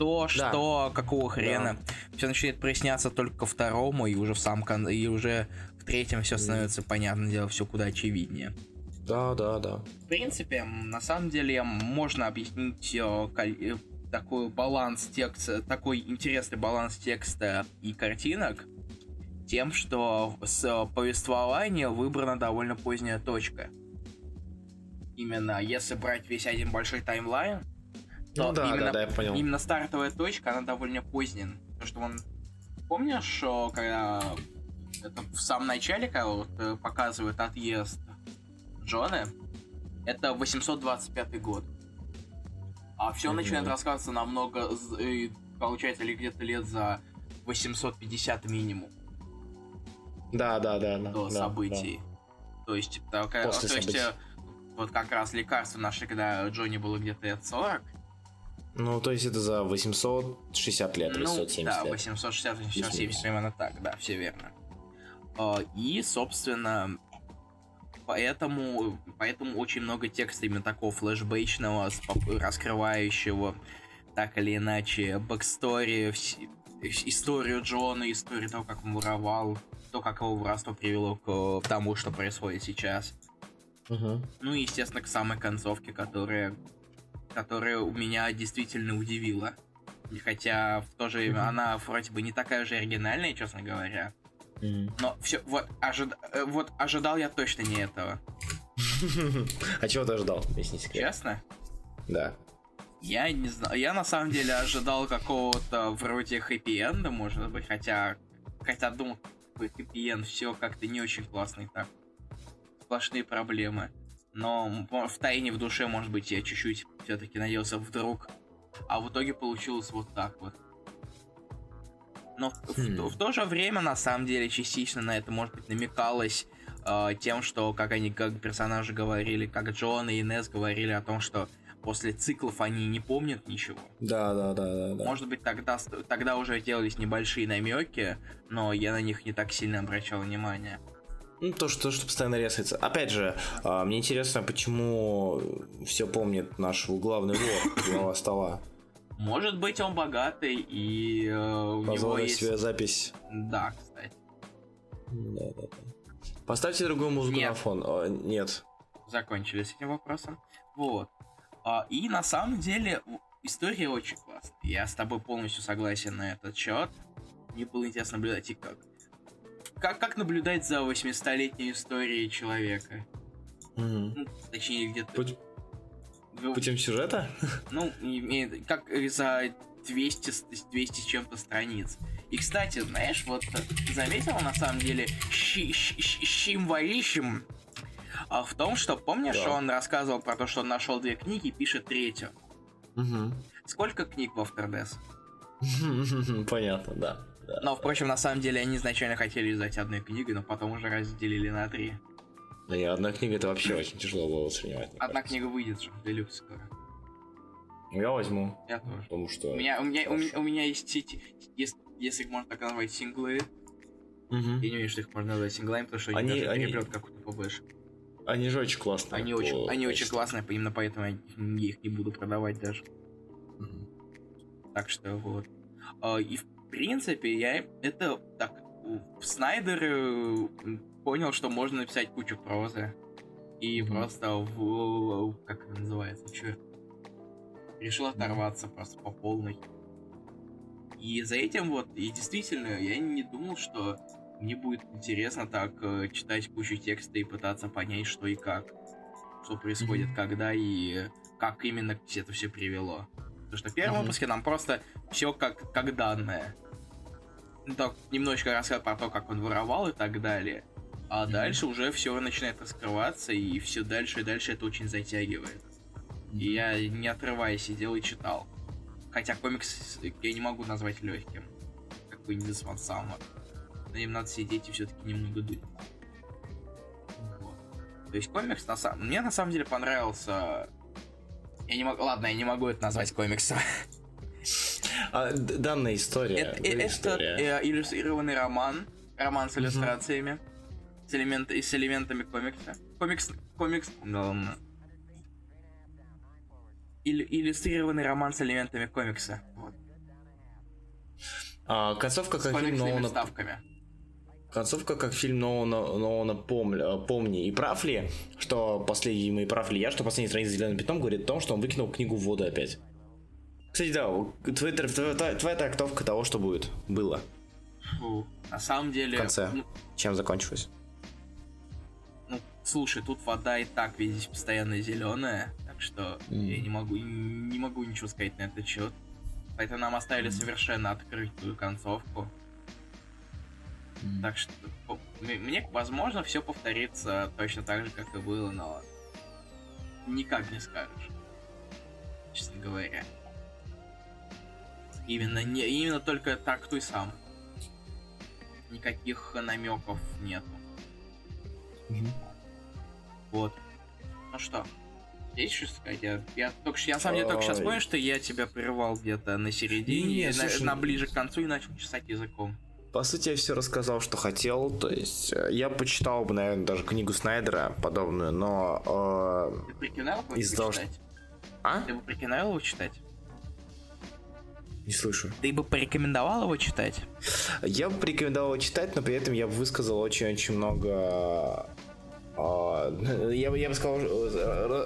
A: кто, да. что, какого хрена. Да. Все начинает проясняться только ко второму, и уже в сам кон... и уже в третьем все становится понятно дело, все куда очевиднее.
B: Да, да, да.
A: В принципе, на самом деле можно объяснить э, э, такой баланс текста, такой интересный баланс текста и картинок тем, что с повествования выбрана довольно поздняя точка. Именно если брать весь один большой таймлайн,
B: ну да, именно, да, да, я понял.
A: Именно стартовая точка, она довольно поздняя. Потому что он... Помнишь, что когда это в самом начале, когда вот э, показывают отъезд Джона, это 825 год. А все mm-hmm. начинает рассказываться намного, получается, ли где-то лет за 850 минимум.
B: Да, да, да.
A: До
B: да,
A: событий. Да. То есть, так,
B: После то
A: есть, э, вот как раз лекарство нашли, когда Джонни было где-то лет 40,
B: ну, то есть это за 860 лет, или ну, 870
A: да, 860, 870, примерно так, да, все верно. А, и, собственно, поэтому, поэтому очень много текста именно такого флешбэчного, раскрывающего так или иначе backstory, историю Джона, историю того, как он воровал, то, как его воровство привело к тому, что происходит сейчас. Угу. Ну и, естественно, к самой концовке, которая которая у меня действительно удивила. Хотя в то же время mm-hmm. она вроде бы не такая же оригинальная, честно говоря. Mm-hmm. Но все, вот, ожид... Э, вот ожидал я точно не этого. (laughs)
B: А чего ты ожидал, если не секрет?
A: Честно?
B: Да.
A: Я не знаю. Я на самом деле ожидал какого-то вроде хэппи-энда, может быть, хотя. Хотя думал, хэппи-энд, все как-то не очень классный так. Сплошные проблемы. Но в тайне в душе, может быть, я чуть-чуть все-таки надеялся вдруг. А в итоге получилось вот так вот. Но в, хм. в, в то же время, на самом деле, частично на это, может быть, намекалось э, тем, что, как они, как персонажи говорили, как Джон и Инесс говорили о том, что после циклов они не помнят ничего.
B: Да, да, да, да. да.
A: Может быть, тогда, тогда уже делались небольшие намеки, но я на них не так сильно обращал внимание.
B: Ну, то, что, то, что постоянно резается. Опять же, а, мне интересно, почему все помнит наш главный вор, (coughs) глава стола.
A: Может быть, он богатый и э, у него есть...
B: себе запись.
A: Да, кстати.
B: Да, да, да. Поставьте другую музыку нет. на фон. О, нет.
A: Закончили с этим вопросом. Вот. А, и на самом деле история очень классная. Я с тобой полностью согласен на этот счет. Мне было интересно наблюдать и как как, как наблюдать за 800-летней историей человека?
B: Угу.
A: Ну, точнее, где-то...
B: Путь... Путем сюжета?
A: Ну, как за 200, 200 с чем-то страниц. И, кстати, знаешь, вот заметил на самом деле Щимварищем а в том, что помнишь, да. он рассказывал про то, что он нашел две книги и пишет третью.
B: Угу.
A: Сколько книг в Afterdeath? (laughs)
B: Понятно, да. Да.
A: Но, впрочем, на самом деле они изначально хотели издать одной книгой, но потом уже разделили на три.
B: Да и одна книга это вообще очень тяжело было воспринимать.
A: Одна кажется. книга выйдет же, делюкс скоро.
B: Я возьму.
A: Я тоже.
B: Потому что...
A: У меня, у меня, у меня, у меня есть, если, если их можно так назвать, синглы.
B: Угу. Я
A: не уверен, что их можно назвать синглами, потому что они, они даже переплет какой-то побольше.
B: Они же очень классные.
A: Они, очень, они очень классные, именно поэтому я их не буду продавать даже. Угу. Так что вот. А, и в принципе, я это так Снайдер понял, что можно написать кучу прозы. И mm-hmm. просто в, как это называется, черт. Решил оторваться просто по полной. И за этим вот, и действительно, я не думал, что мне будет интересно так э, читать кучу текста и пытаться понять, что и как. Что происходит, mm-hmm. когда и как именно это все привело. Потому что в первом mm-hmm. выпуске нам просто все как, как данное. Ну, так, немножечко рассказ про то, как он воровал и так далее. А mm-hmm. дальше уже все начинает раскрываться, и все дальше и дальше это очень затягивает. Mm-hmm. И я, не отрываясь, сидел и читал. Хотя комикс я не могу назвать легким. Как бы не This One Summer. Но им надо сидеть и все-таки немного думать. Вот. То есть комикс на самом... Мне на самом деле понравился... Я не могу... Ладно, я не могу это назвать комиксом.
B: А, данная история.
A: Это, это история. Э, иллюстрированный роман. Роман с иллюстрациями. Mm-hmm с, элемент, с элементами комикса. Комикс... Комикс... Ну, Иллю, иллюстрированный роман с элементами комикса. Вот.
B: А, концовка как фильм Нолана...
A: ставками.
B: Концовка как фильм Нолана, Нолана помни, помни. И прав ли, что последний, и прав ли я, что последний страница зеленым пятном говорит о том, что он выкинул книгу в воду опять. Кстати, да, твоя, твоя, твоя трактовка того, что будет, было.
A: Фу, на самом деле...
B: В конце. Ну, Чем закончилось?
A: Слушай, тут вода и так везде постоянно зеленая, так что mm. я не могу не могу ничего сказать на этот счет. Поэтому нам оставили mm. совершенно открытую концовку. Mm. Так что мне, возможно, все повторится точно так же, как и было, но никак не скажешь. Честно говоря. Именно, не, именно только так ты сам. Никаких намеков нету.
B: Mm-hmm.
A: Вот. Ну что, есть что сказать? Я, я, только, я на самом деле только сейчас понял, что я тебя прервал где-то на середине, не, слушай, на, на ближе к концу и начал чесать языком.
B: По сути, я все рассказал, что хотел. То есть, э, я почитал бы, наверное, даже книгу Снайдера подобную, но...
A: Э, Ты прикинул его из того, читать? А? Ты бы прикинул его читать?
B: Не слышу.
A: Ты бы порекомендовал его читать?
B: Я бы порекомендовал его читать, но при этом я бы высказал очень-очень много а, я, я бы сказал,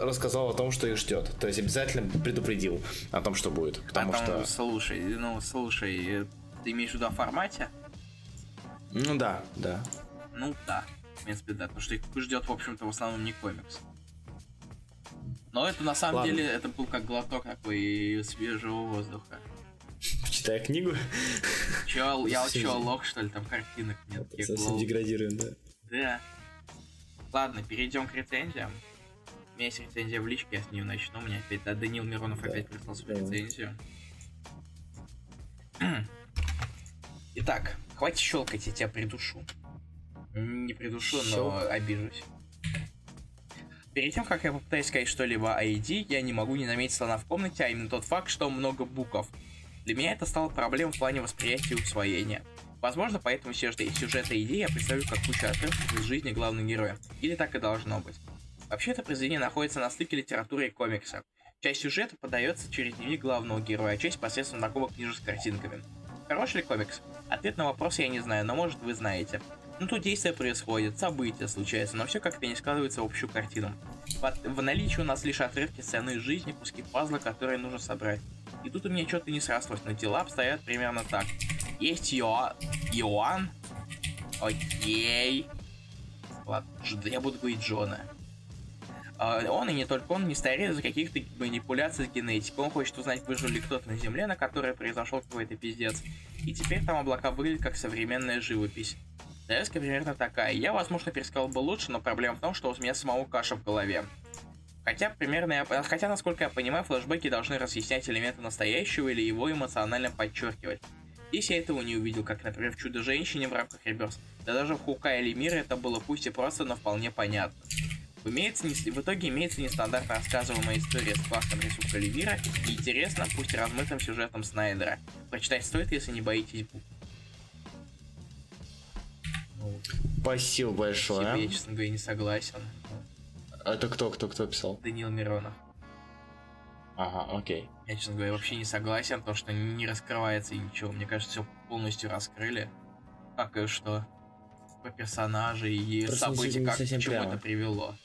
B: рассказал о том, что их ждет. То есть обязательно предупредил о том, что будет. Потому а что...
A: Слушай, ну слушай, ты имеешь в виду о формате?
B: Ну да, да.
A: Ну да, в принципе, да. Потому что их ждет, в общем-то, в основном не комикс. Но это на самом Ладно. деле это был как глоток такой свежего воздуха.
B: Читая книгу.
A: Че, я чё, лох, что ли, там картинок нет?
B: Совсем деградируем, да.
A: Да. Ладно, перейдем к рецензиям. У меня есть рецензия в личке, я с нее начну. У меня опять да, Данил Миронов да. опять прислал свою да. рецензию. (clears throat) Итак, хватит щелкать, я тебя придушу. Не придушу, Щелк. но обижусь. Перед тем, как я попытаюсь сказать что-либо о ID, я не могу не заметить слона в комнате, а именно тот факт, что много букв. Для меня это стало проблемой в плане восприятия и усвоения. Возможно, поэтому сюжет и идеи я представлю как кучу отрывков из жизни главного героя. Или так и должно быть. Вообще, это произведение находится на стыке литературы и комикса. Часть сюжета подается через дневник главного героя, а часть посредством знакомых книжек с картинками. Хороший комикс? Ответ на вопрос я не знаю, но может вы знаете. Ну тут действия происходят, события случаются, но все как-то не складывается в общую картину. В наличии у нас лишь отрывки сцены из жизни, куски пазла, которые нужно собрать. И тут у меня что-то не срослось, но дела обстоят примерно так. Есть Ио... Иоанн, Окей. Ладно, я буду говорить Джона. А, он и не только он не стареет из-за каких-то манипуляций с генетикой. Он хочет узнать, выжил ли кто-то на Земле, на которой произошел какой-то пиздец. И теперь там облака выглядят как современная живопись. Завязка примерно такая. Я, возможно, пересказал бы лучше, но проблема в том, что у меня самого каша в голове. Хотя, примерно, я, хотя, насколько я понимаю, флешбеки должны разъяснять элементы настоящего или его эмоционально подчеркивать. Здесь я этого не увидел, как, например, в «Чудо-женщине» в рамках Реберс. Да даже в Хука или Мира это было пусть и просто, но вполне понятно. Имеется не, в итоге имеется нестандартно рассказываемая история с классным рисунком Левира и интересно, пусть размытым сюжетом Снайдера. Прочитать стоит, если не боитесь букв.
B: Спасибо большое.
A: Себе, я, честно говоря, не согласен.
B: Это кто, кто, кто писал?
A: Даниил Миронов.
B: Ага, окей.
A: Я, честно говоря, вообще не согласен, то что не раскрывается и ничего. Мне кажется, все полностью раскрыли. Как и что по персонажей и Просто события, как к чему это привело.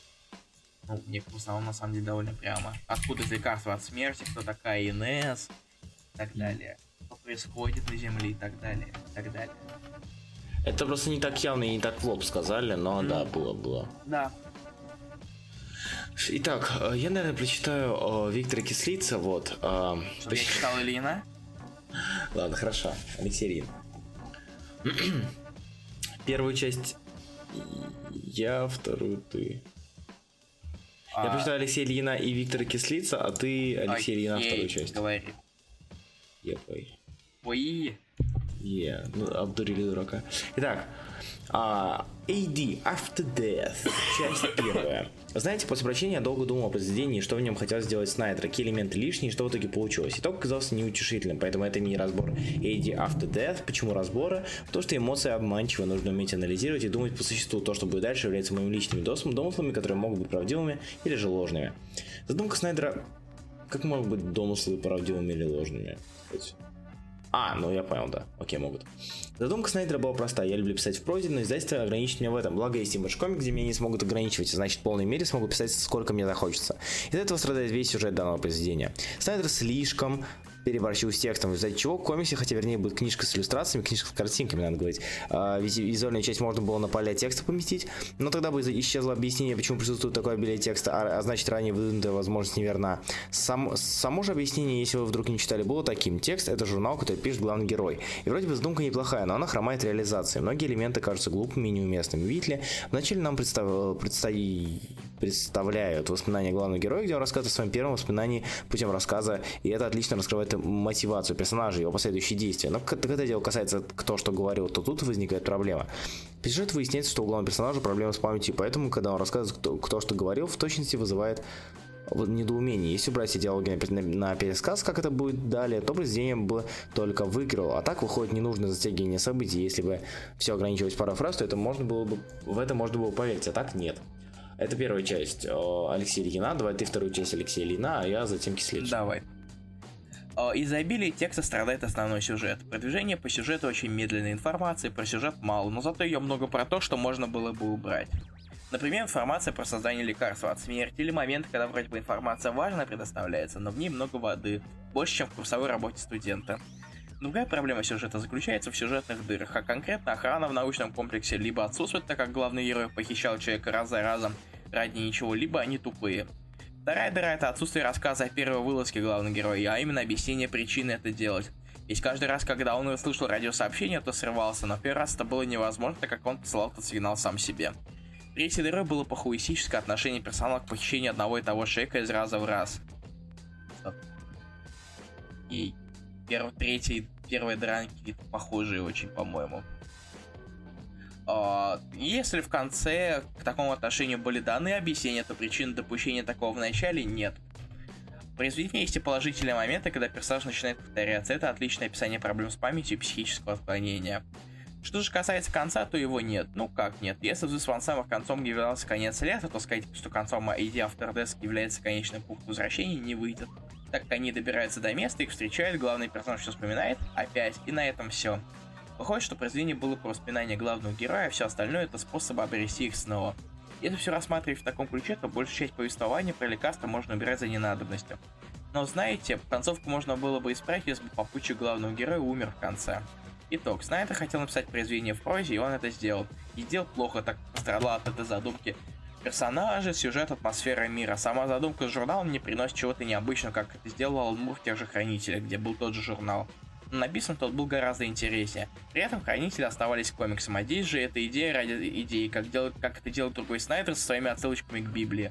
A: Ну, мне в основном на самом деле довольно прямо. Откуда лекарство от смерти, кто такая Инес, и так далее. Что происходит на Земле и так далее, и так далее.
B: Это просто не так явно и не так в лоб сказали, но mm. да, было, было.
A: Да.
B: Итак, э, я, наверное, прочитаю э, Виктора Кислица, вот. Э,
A: Чтобы я читал Ильина? (laughs)
B: Ладно, хорошо. Алексей Рин. (clears throat) Первую часть я, вторую ты. А... Я прочитаю Алексея Ильина и Виктора Кислица, а ты Алексей Ильина вторую часть.
A: Говори.
B: Епой.
A: Ой.
B: Е, ну обдурили дурака. Итак, а, AD After Death, часть первая. Знаете, после прочтения я долго думал о произведении, что в нем хотел сделать Снайдер, какие элементы лишние, что в итоге получилось. Итог оказался неутешительным, поэтому это мини-разбор AD After Death. Почему разборы? Потому что эмоции обманчивы, нужно уметь анализировать и думать по существу. То, что будет дальше, является моими личными домыслами, которые могут быть правдивыми или же ложными. Задумка Снайдера как могут быть домыслы правдивыми или ложными? А, ну я понял, да. Окей, могут. Задумка Снайдера была простая. Я люблю писать в прозе, но издательство ограничит меня в этом. Благо есть Image Comics, где меня не смогут ограничивать, значит в полной мере смогу писать сколько мне захочется. Из этого страдает весь сюжет данного произведения. Снайдер слишком переборщил с текстом, из-за чего в комиксе, хотя вернее будет книжка с иллюстрациями, книжка с картинками, надо говорить, а, визуальную часть можно было на поля текста поместить, но тогда бы исчезло объяснение, почему присутствует такое обилие текста, а, а значит ранее выдвинутая возможность неверна. Сам, само же объяснение, если вы вдруг не читали, было таким. Текст — это журнал, который пишет главный герой. И вроде бы задумка неплохая, но она хромает реализацией. Многие элементы кажутся глупыми и неуместными. Видите ли, вначале нам представ... предстои... представляют воспоминания главного героя, где он рассказывает о своем первом воспоминании путем рассказа, и это отлично раскрывает мотивацию персонажа, его последующие действия. Но когда дело касается кто что говорил, то тут возникает проблема. По сюжету выясняется, что у главного персонажа проблемы с памятью, поэтому, когда он рассказывает, кто, кто что говорил, в точности вызывает недоумение. Если убрать все диалоги на, на пересказ, как это будет далее, то произведение бы только выиграло. А так выходит ненужное затягивание событий. Если бы все ограничивалось парой фраз, то это можно было бы, в это можно было поверить, а так нет. Это первая часть Алексея Ильина. Давай ты вторую часть Алексея Ильина, а я затем Кислич.
A: Давай. А, из-за обилия текста страдает основной сюжет. Продвижение по сюжету очень медленной информации, про сюжет мало, но зато ее много про то, что можно было бы убрать. Например, информация про создание лекарства от смерти или моменты, когда вроде бы информация важная предоставляется, но в ней много воды, больше, чем в курсовой работе студента. Другая проблема сюжета заключается в сюжетных дырах, а конкретно охрана в научном комплексе либо отсутствует, так как главный герой похищал человека раз за разом ради ничего, либо они тупые. Вторая дыра это отсутствие рассказа о первой вылазке главного героя, а именно объяснение причины это делать. Ведь каждый раз, когда он услышал радиосообщение, то срывался, но первый раз это было невозможно, так как он посылал этот сигнал сам себе. Третьей дырой было похуистическое отношение персонала к похищению одного и того человека из раза в раз. И первый, третий, первые дранки похожие очень, по-моему. А, если в конце к такому отношению были даны объяснения, то причин допущения такого в начале нет. В произведении есть и положительные моменты, когда персонаж начинает повторяться. Это отличное описание проблем с памятью и психического отклонения. Что же касается конца, то его нет. Ну как нет? Если This самых концом являлся конец лета, то сказать, что концом ID After Death является конечным пунктом возвращения, не выйдет. Так как они добираются до места, их встречают, главный персонаж все вспоминает, опять, и на этом все. Выходит, что произведение было про воспоминания главного героя, а все остальное это способ обрести их снова. Если все рассматривать в таком ключе, то большую часть повествования про лекарства можно убирать за ненадобностью. Но знаете, концовку можно было бы исправить, если бы попутчик главного героя умер в конце. Итог. Снайдер хотел написать произведение в прозе, и он это сделал. И сделал плохо, так пострадал от этой задумки. Персонажи, сюжет, атмосфера мира. Сама задумка с журналом не приносит чего-то необычного, как это сделал Мур в тех же Хранителях, где был тот же журнал. Но написан тот был гораздо интереснее. При этом Хранители оставались комиксом, а здесь же эта идея ради идеи, как, делает, как это делает другой Снайдер со своими отсылочками к Библии.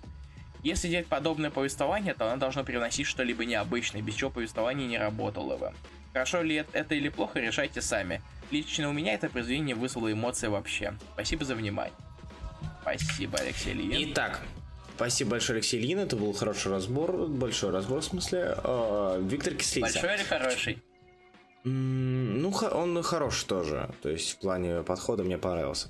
A: Если делать подобное повествование, то оно должно привносить что-либо необычное, без чего повествование не работало бы. Хорошо ли это или плохо, решайте сами. Лично у меня это произведение вызвало эмоции вообще. Спасибо за внимание. Спасибо, Алексей Ильин.
B: Итак, Спасибо большое, Алексей Ильин. Это был хороший разбор. Большой разбор, в смысле. Э, Виктор Кислица.
A: Большой или хороший?
B: Ну, он хорош тоже. То есть в плане подхода мне понравился.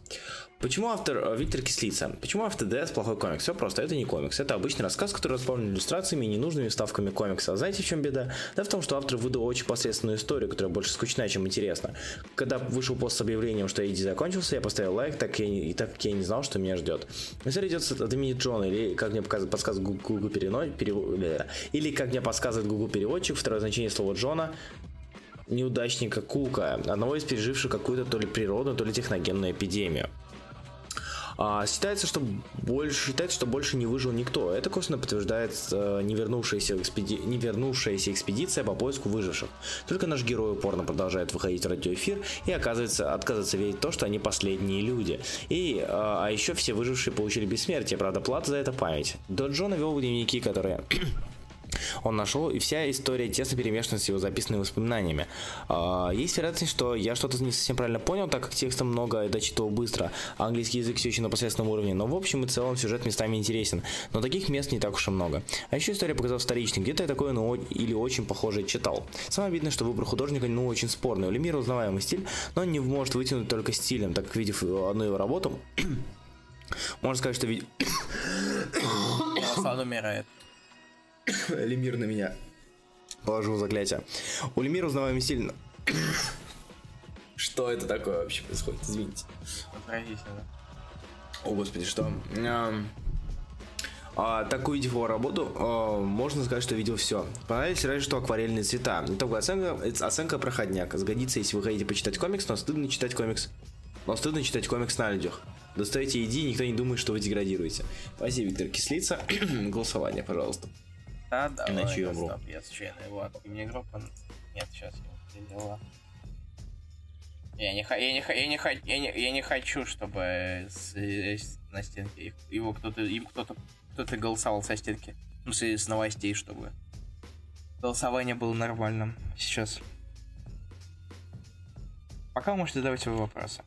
B: Почему автор э, Виктор Кислица? Почему автор ДС плохой комикс? Все просто, это не комикс. Это обычный рассказ, который располнен иллюстрациями и ненужными вставками комикса. А знаете, в чем беда? Да в том, что автор выдал очень посредственную историю, которая больше скучная, чем интересна. Когда вышел пост с объявлением, что AD закончился, я поставил лайк, так я, и так как я не знал, что меня ждет. История идет от имени Джона, или как мне подсказывает Google перевод, перевод, или как мне подсказывает Google переводчик, второе значение слова Джона, неудачника Кука, одного из переживших какую-то то ли природную, то ли техногенную эпидемию. А, считается, что больше, считается, что больше не выжил никто. Это косвенно подтверждает э, не, экспеди... не экспедиция по поиску выживших. Только наш герой упорно продолжает выходить в радиоэфир и оказывается, отказывается верить в то, что они последние люди. И, э, а еще все выжившие получили бессмертие, правда, плата за это память. До Джона вел дневники, которые он нашел, и вся история тесно перемешана с его записанными воспоминаниями. А, есть вероятность, что я что-то не совсем правильно понял, так как текста много и дочитывал быстро, а английский язык все еще на посредственном уровне, но в общем и целом сюжет местами интересен, но таких мест не так уж и много. А еще история показалась вторичной, где-то я такое ну, или очень похожее читал. Самое обидное, что выбор художника ну очень спорный. У Лемира узнаваемый стиль, но не может вытянуть только стилем, так как видев одну его работу, (coughs) можно сказать, что. (coughs)
A: Он умирает. (coughs)
B: Лемир на меня положил заклятие. У Лемира узнаваемый сильно. Что это такое вообще происходит? Извините. О, господи, что? А, так увидев его работу, а, можно сказать, что видел все. Понравились разве что акварельные цвета. Итоговая оценка, оценка проходняк. Сгодится, если вы хотите почитать комикс, но стыдно читать комикс. Но стыдно читать комикс на людях. Достаете иди, никто не думает, что вы деградируете. Спасибо, Виктор Кислица. (coughs) Голосование, пожалуйста.
A: Да, Иначе я умру. Стоп, я случайно его мне группа. Нет, сейчас я дела. Я не, я, не, я, не, я, не, я не хочу, чтобы с, с, на стенке его кто-то, им кто-то, кто-то голосовал со стенки. Ну, с, с новостей, чтобы голосование было нормальным сейчас. Пока вы можете задавать свои вопросы.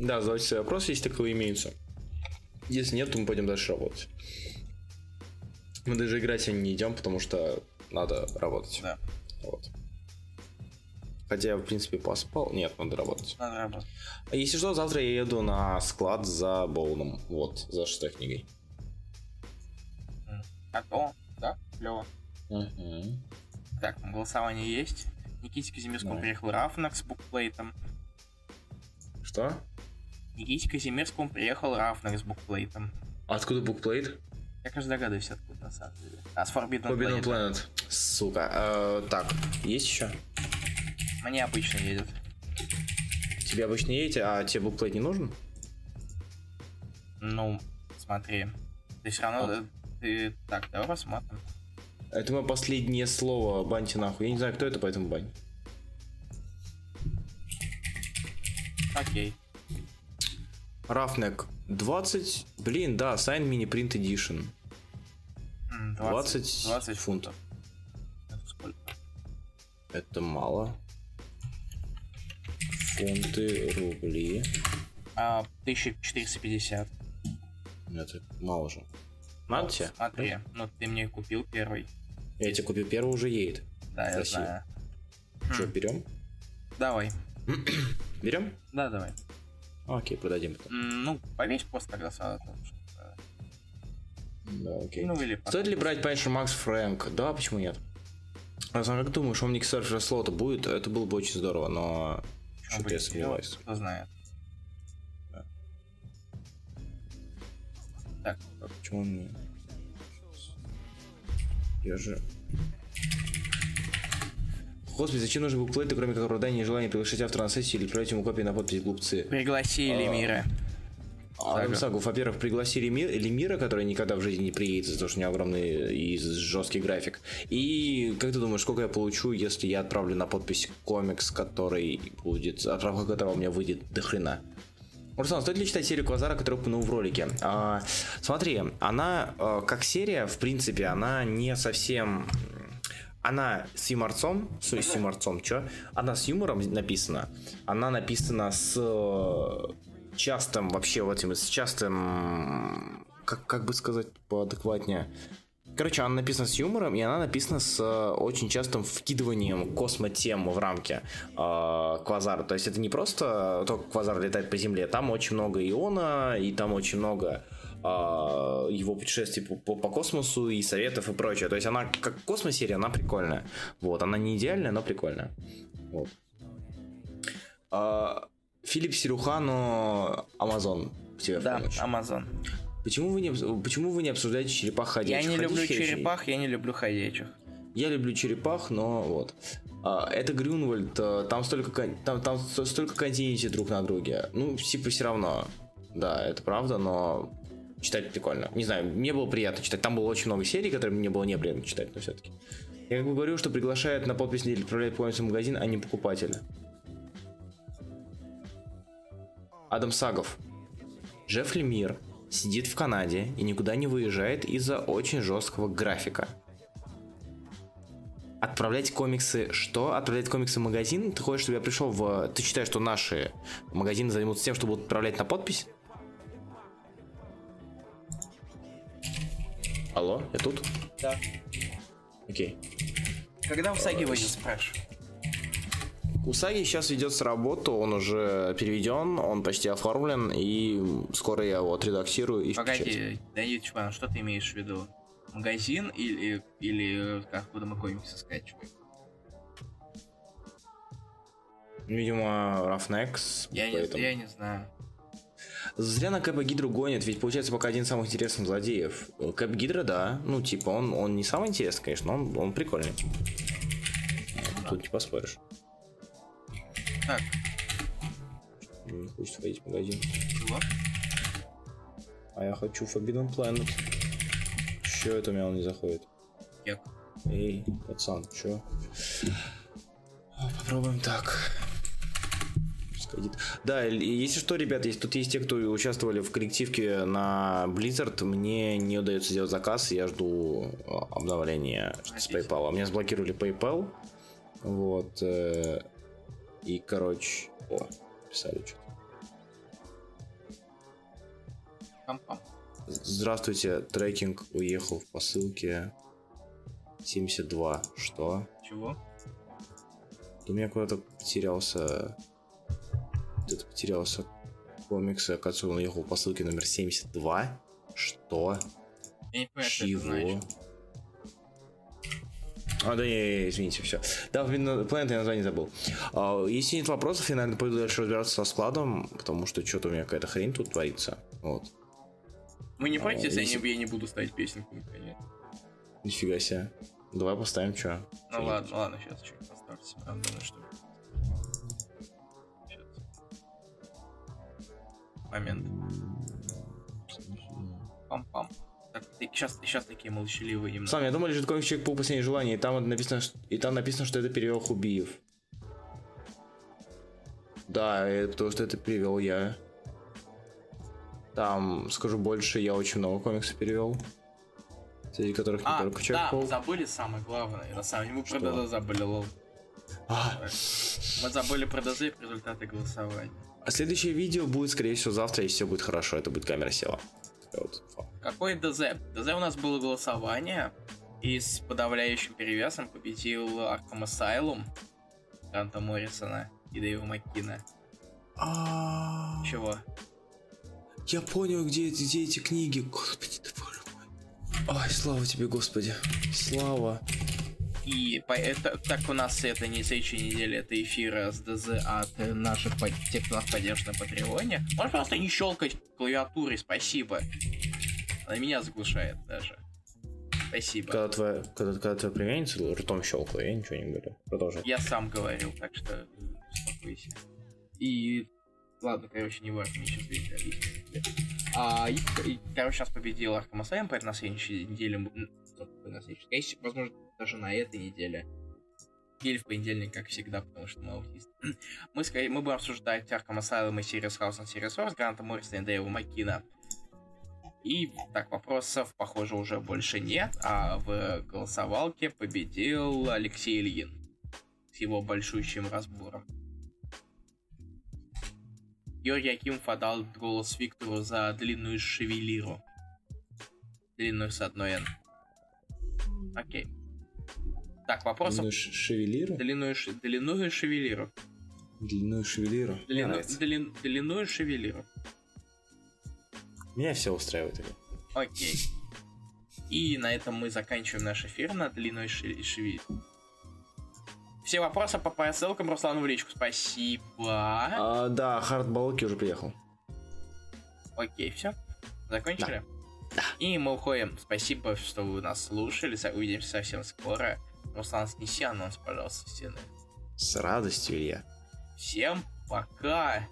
B: Да, задавайте свои вопросы, если таковые имеются. Если нет, то мы пойдем дальше работать. Мы даже играть сегодня не идем, потому что надо работать.
A: Да.
B: Вот. Хотя я, в принципе, поспал. Нет, надо работать.
A: Надо работать.
B: А если что, завтра я еду на склад за Боуном. Вот, за шестой книгой.
A: А то, да? Клево. Угу. Так, голосование есть. Никите Казимирскому да. приехал Рафнак с букплейтом.
B: Что?
A: Никите Казимирскому приехал Рафнак с букплейтом.
B: Откуда букплейт?
A: Я, кажется, догадываюсь, откуда на самом деле. А с Forbidden,
B: Forbidden Planet. Planet. Сука. Э, так, есть еще?
A: Мне обычно едет.
B: Тебе обычно едете, а тебе букплейт не нужен?
A: Ну, смотри. Ты все равно... А. Ты... Так, давай посмотрим.
B: Это мое последнее слово, баньте нахуй. Я не знаю, кто это, поэтому бань.
A: Окей.
B: Рафнек 20, блин, да, Sign Mini Print Edition. 20, 20 фунтов.
A: Это сколько?
B: Это мало. Фунты, рубли.
A: А, 1450.
B: Это мало же. Надо тебе?
A: Смотри, ну ты мне купил первый.
B: Я тебе купил первый, уже едет.
A: Да, я знаю.
B: Что, хм. берем?
A: Давай.
B: берем?
A: Да, давай.
B: Окей, продадим
A: это. Ну, повесь пост тогда сразу.
B: Да, окей.
A: Ну, или
B: Стоит ли брать Punisher Макс Фрэнк? Да, почему нет? А сам как думаешь, Omnic Surfer слота будет? Это было бы очень здорово, но... Что-то я сомневаюсь.
A: Кто знает.
B: Да.
A: Так.
B: А почему он не... Я же... Господи, зачем нужен буклеты, кроме как оправдания и желания приглашать автора на сессию или отправить ему копии на подпись глупцы?
A: Пригласили
B: А,
A: мира.
B: Адам Сагов, во-первых, пригласили Ми- Лемира, который никогда в жизни не приедет за то, что у него огромный и жесткий график. И как ты думаешь, сколько я получу, если я отправлю на подпись комикс, который будет, отправка которого у меня выйдет до хрена? Руслан, стоит ли читать серию Квазара, которую упомянул в ролике? А, смотри, она а, как серия, в принципе, она не совсем... Она с юморцом, с, с юморцом, чё? Она с юмором написана. Она написана с э, частым вообще вот этим, с частым, как, как бы сказать поадекватнее. Короче, она написана с юмором, и она написана с э, очень частым вкидыванием космотем в рамки э, Квазара. То есть это не просто только Квазар летает по земле, там очень много Иона, и там очень много э, его путешествий по, по- по космосу и советов и прочее. То есть она как космосерия, она прикольная. Вот, она не идеальная, но прикольная. Вот. А, Филипп Сирухану Амазон. Тебе
A: Да. Амазон.
B: Почему вы не, почему вы не обсуждаете черепах
A: Я
B: ходячих?
A: не люблю
B: Ходячих я-
A: черепах, я не люблю ходячих.
B: Я люблю черепах, но вот. А, это Грюнвальд, а, там столько, там, там сто- столько континентов друг на друге. Ну, типа, все равно. Да, это правда, но читать прикольно. Не знаю, мне было приятно читать. Там было очень много серий, которые мне было неприятно читать, но все-таки. Я как бы говорю, что приглашает на подпись или отправляет полностью магазин, а не покупателя. Адам Сагов. Джефф Лемир сидит в Канаде и никуда не выезжает из-за очень жесткого графика. Отправлять комиксы, что? Отправлять комиксы в магазин? Ты хочешь, чтобы я пришел в... Ты считаешь, что наши магазины займутся тем, что будут отправлять на подпись? Алло, я тут?
A: Да.
B: Окей.
A: Когда в Саги выйдет, спрашиваю?
B: Усаги сейчас ведется работу, он уже переведен, он почти оформлен, и скоро я его отредактирую и.
A: Погоди, Данил Чван, что ты имеешь в виду? Магазин или, или как куда мы комиксы скачиваем?
B: Видимо, Рафнекс.
A: Я, не, я не знаю.
B: Зря на Кэпа Гидру гонят, ведь получается пока один из самых интересных злодеев. Кэп Гидра, да, ну типа он, он не самый интересный, конечно, но он, он прикольный. Тут не поспоришь.
A: Так,
B: Не хочет ходить в магазин.
A: чего?
B: А я хочу Forbidden Planet. Чё это у меня он не заходит?
A: Кек.
B: Эй, пацан, чё? А, Попробуем так. Сходит. Да, если что, ребят, если тут есть те, кто участвовали в коллективке на Blizzard, мне не удается сделать заказ, я жду а, обновления с. PayPal. Меня заблокировали PayPal. Вот. И, короче... О, писали что-то.
A: Пам-пам.
B: Здравствуйте, трекинг уехал в посылке 72. Что?
A: Чего?
B: У меня куда-то потерялся... Где-то потерялся комикс, и, оказывается, он уехал в посылке номер 72. Что?
A: Я не понимаю, что это
B: Чего?
A: значит.
B: А, да, не, извините, все. Да, блин, Planet я название забыл. А, если нет вопросов, я, наверное, пойду дальше разбираться со складом, потому что что-то у меня какая-то хрень тут творится. Вот.
A: Вы не против, если я не- я не буду ставить песенку? наконец?
B: Нифига себе. Давай поставим что.
A: Ну ладно, ладно, сейчас чуть поставьте. Ну что. Щас. Момент. Пам-пам. Ты сейчас, сейчас такие молчаливые немного.
B: Сам, я думал, лежит комикс Человек по последнее желание, и там написано, ш- и там написано, что это перевел Хубиев. Да, это потому что это перевел я. Там, скажу больше, я очень много комиксов перевел. Среди которых не
A: А,
B: только
A: да,
B: Человек
A: мы забыли самое главное. На самом деле, мы про
B: Что?
A: ДЗ забыли, лол.
B: А,
A: Мы забыли про ДЗ и результаты голосования.
B: а следующее видео будет, скорее всего, завтра, если все будет хорошо. Это будет камера села. Вот
A: Какой ДЗ? ДЗ у нас было голосование, и с подавляющим перевесом победил Arkham Asylum Гранта Моррисона и Дэйва Маккина.
B: А,
A: Чего?
B: Я понял, где, эти- где эти книги. Господи, ты боже мой. Ай, слава тебе, Господи. Слава.
A: И по- это, так у нас это не следующей неделе, это эфиры с ДЗ от наших, тех, кто нас поддержит на Патреоне. Можешь просто не щелкать клавиатурой, спасибо. Она меня заглушает даже. Спасибо.
B: Когда твоя, когда, когда твоя племянница ртом щелкала, я ничего не говорю. Продолжай.
A: Я сам говорил, так что успокойся. И ладно, короче, не важно, мне сейчас объяснить. А, и, и, короче, нас победил Arkham Asylum, поэтому на следующей неделе... на следующей? Конечно, возможно, даже на этой неделе. Или в понедельник, как всегда, потому что мы аутисты. (clears throat) мы, скорее, мы будем обсуждать Arkham Asylum: A Serious House on Serious Earth, Гранта Моррисона и Дэйва Маккина. И так, вопросов, похоже, уже больше нет, а в голосовалке победил Алексей Ильин с его большущим разбором. Георгий Акимов отдал голос Виктору за длинную шевелиру. Длинную с одной N. Окей. Так, вопросов...
B: Длинную шевелиру?
A: Длинную, ш- длинную шевелиру.
B: Длинную шевелиру? Нравится.
A: длин- длинную шевелиру.
B: Меня все устраивает.
A: Окей. И на этом мы заканчиваем наш эфир на длиной шеви. Все вопросы по по ссылкам Руслану в личку. Спасибо.
B: А, да, Хард Балоки уже приехал.
A: Окей, все. Закончили? И мы уходим. Спасибо, что вы нас слушали. Увидимся совсем скоро. Руслан, снеси анонс, пожалуйста, стены.
B: С радостью, Илья.
A: Всем пока!